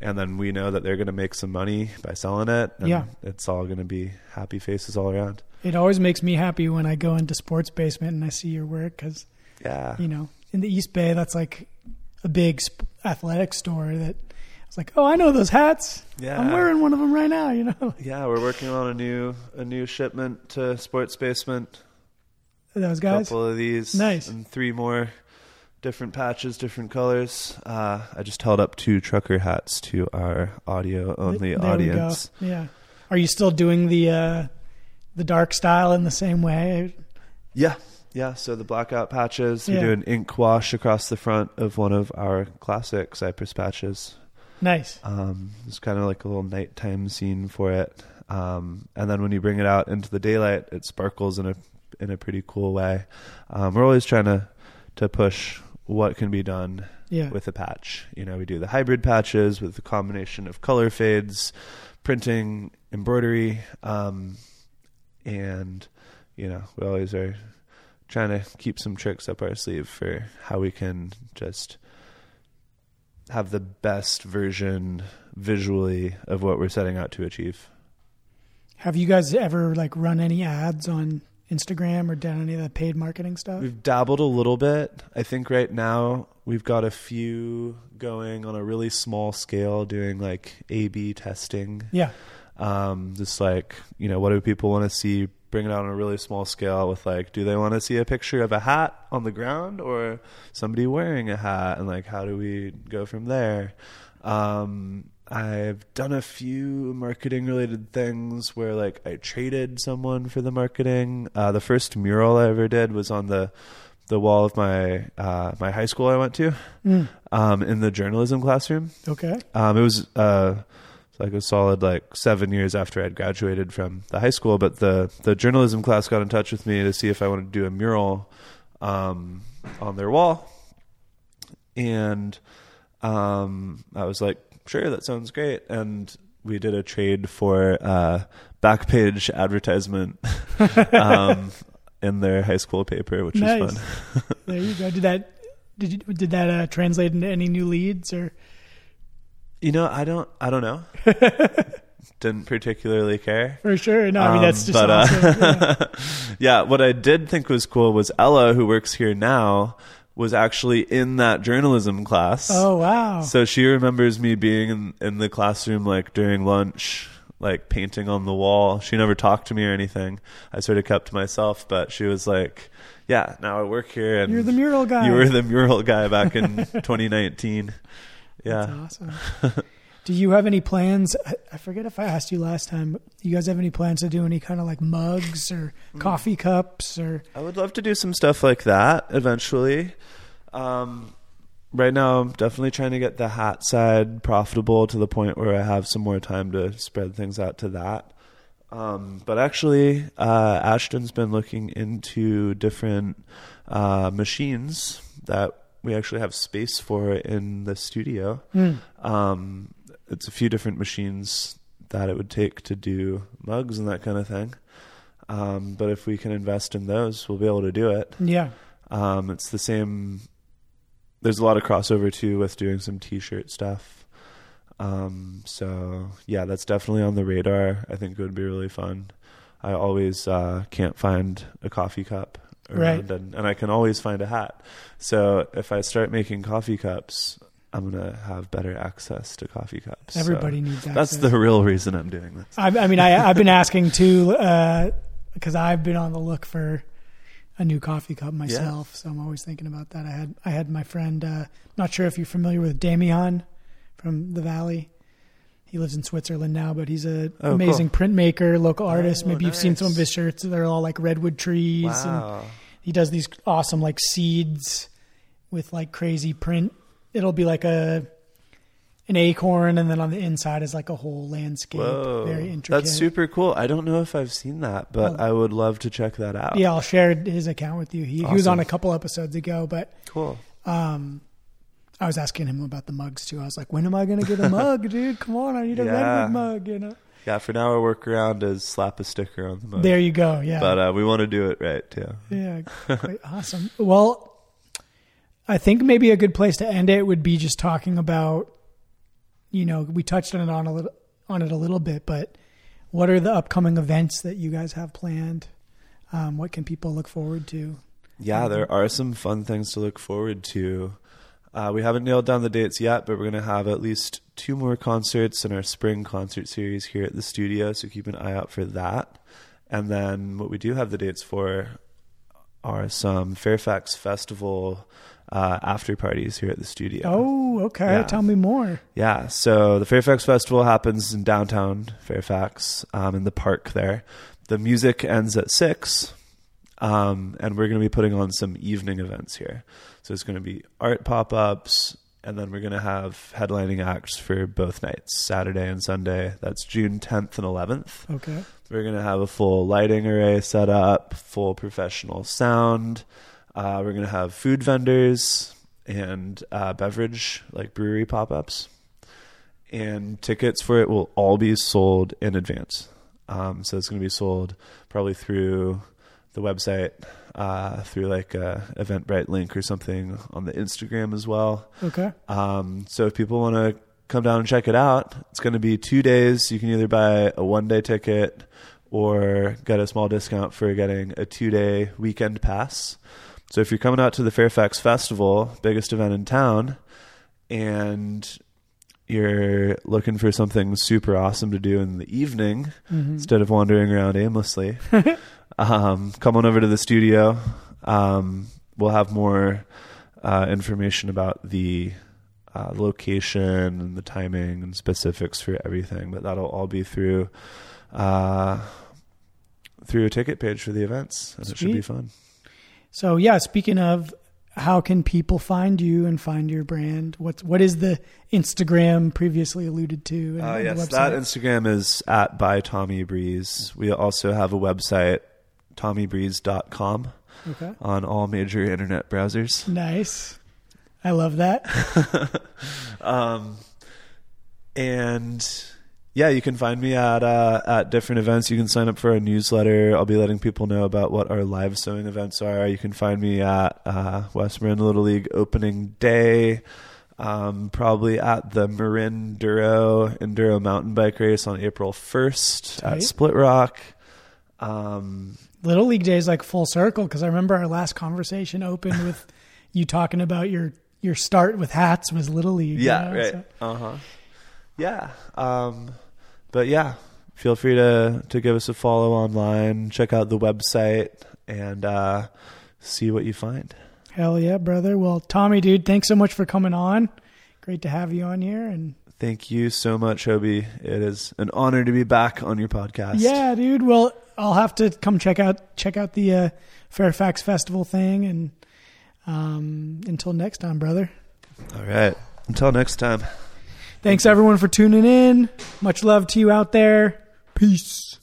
and then we know that they're gonna make some money by selling it. Yeah. it's all gonna be happy faces all around. It always makes me happy when I go into Sports Basement and I see your work because, Yeah, you know, in the East Bay, that's like a big sp- athletic store that I was like, oh, I know those hats. yeah. I'm wearing one of them right now, you know. Yeah, we're working on a new a new shipment to Sports Basement. Those guys. couple of these, Nice. and three more different patches, different colors. Uh, I just held up two trucker hats to our audio only audience. go. Yeah. Are you still doing the uh, the dark style in the same way? Yeah, yeah. So the blackout patches, we do an ink wash across the front of one of our classic Cypress patches. Nice. Um, it's kind of like a little nighttime scene for it. Um, and then when you bring it out into the daylight, it sparkles in a in a pretty cool way. Um, we're always trying to to push what can be done Yeah. with a patch. You know, we do the hybrid patches with the combination of color fades, printing, embroidery, um, and you know we always are trying to keep some tricks up our sleeve for how we can just have the best version visually of what we're setting out to achieve. Have you guys ever like run any ads on Instagram or done any of the paid marketing stuff? We've dabbled a little bit. I think right now we've got a few going on a really small scale, doing like A B testing. Yeah. Um, just like, you know, what do people want to see? Bring it out on a really small scale with like, do they want to see a picture of a hat on the ground or somebody wearing a hat? And like, how do we go from there? Um, I've done a few marketing related things where like I traded someone for the marketing. Uh, the first mural I ever did was on the the wall of my uh, my high school I went to Mm. um, in the journalism classroom. Okay. Um, it was uh, like a solid like seven years after I'd graduated from the high school, but the the journalism class got in touch with me to see if I wanted to do a mural um, on their wall, and um, I was like, sure, that sounds great, and we did a trade for uh, back page advertisement um, in their high school paper, which Nice. was fun. There you go. Did that did you, did that uh, translate into any new leads or You know, I don't, I don't know. Didn't particularly care. for sure? No, I mean that's Um, just but, uh, yeah. yeah, what I did think was cool was Ella, who works here now, was actually in that journalism class. Oh wow. So she remembers me being in, in the classroom like during lunch, like painting on the wall. She never talked to me or anything. I sort of kept to myself, but she was like, "Yeah, now I work here, and You're the mural guy. you were the mural guy back in 2019." Yeah. That's awesome. do you have any plans? I, I forget if I asked you last time. But you guys have any plans to do any kind of like mugs or Mm. coffee cups or? I would love to do some stuff like that eventually. Um, right now, I'm definitely trying to get the hat side profitable to the point where I have some more time to spread things out to that. Um, but actually, uh, Ashton's been looking into different uh, machines that we actually have space for it in the studio. Hmm. Um, it's a few different machines that it would take to do mugs and that kind of thing. Um, but if we can invest in those, we'll be able to do it. Yeah. Um, it's the same. There's a lot of crossover too with doing some T-shirt stuff. Um, so yeah, that's definitely on the radar. I think it would be really fun. I always uh, can't find a coffee cup around, Right. and, and I can always find a hat. So if I start making coffee cups, I'm gonna have better access to coffee cups. So Everybody needs access. that's the real reason I'm doing this. I, I mean, I, I've been asking too because I've been on the look for a new coffee cup myself. So I'm always thinking about that. I had I had my friend. Uh, not sure if you're familiar with Damian from the Valley. He lives in Switzerland now, but he's a Oh, amazing printmaker, local artist. Oh, Maybe you've seen some of his shirts. They're all like redwood trees, and Wow. he does these awesome like seeds with like crazy print. It'll be like a an acorn, and then on the inside is like a whole landscape. Whoa, Very intricate. that's super cool. I don't know if I've seen that, but Oh. I would love to check that out. Yeah, I'll share his account with you. He, he was on a couple episodes ago, but cool. um, I was asking him about the mugs too. I was like, when am I going to get a mug, dude? Come on, I need a Yeah. redwood mug. You know, Yeah, for now our workaround is slap a sticker on the mug. there you go. Yeah, But uh, we want to do it right too. yeah, awesome. Well, I think maybe a good place to end it would be just talking about, you know, we touched on it on a little on it a little bit, but what are the upcoming events that you guys have planned? Um, what can people look forward to? Yeah, there are some fun things to look forward to. Uh, we haven't nailed down the dates yet, but we're going to have at least two more concerts in our spring concert series here at the studio, so keep an eye out for that. And then what we do have the dates for are some Fairfax Festival uh, after parties here at the studio. Oh, okay. Yeah. Tell me more. Yeah, so the Fairfax Festival happens in downtown Fairfax, um, in the park there. The music ends at six, um, and we're going to be putting on some evening events here. So it's going to be art pop ups, and then we're going to have headlining acts for both nights, Saturday and Sunday. That's June 10th and 11th. Okay. We're going to have a full lighting array set up, full professional sound. Uh, we're going to have food vendors and uh, beverage, like brewery pop ups. and tickets for it will all be sold in advance. Um, so it's going to be sold probably through the website, uh, through like a Eventbrite link or something on the Instagram as well. Okay. Um, so if people want to come down and check it out, it's going to be two days. You can either buy a one day ticket or get a small discount for getting a two day weekend pass. So if you're coming out to the Fairfax Festival, biggest event in town, and you're looking for something super awesome to do in the evening Mhm. instead of wandering around aimlessly, um, come on over to the studio. Um, we'll have more uh, information about the uh, location and the timing and specifics for everything, but that'll all be through uh, through a ticket page for the events, and it should be fun. So yeah, speaking of how can people find you and find your brand? What's what is the Instagram previously alluded to? and Uh, yes, website? that Instagram is at by Tommy Breeze. We also have a website, tommybreeze.com, okay. on all major internet browsers. Nice. I love that. Um, and yeah, you can find me at uh, at different events. You can sign up for a newsletter. I'll be letting people know about what our live sewing events are. You can find me at uh, West Marin Little League opening day. Um, probably at the Marin Duro Enduro mountain bike race on April 1st Tight. at Split Rock. Um, Little League days like full circle because I remember our last conversation opened with you talking about your your start with hats was Little League. you Yeah, know, right. so- Uh huh. Yeah. Um, but yeah, feel free to to give us a follow online. Check out the website and uh, see what you find. Hell yeah, brother. Well, Tommy, dude, thanks so much for coming on. Great to have you on here. And Thank you so much, Hobie. It is an honor to be back on your podcast. yeah, dude. Well, I'll have to come check out check out the uh, Fairfax Festival thing. And um, until next time, brother. All right. Until next time. Thanks everyone for tuning in. Much love to you out there. Peace.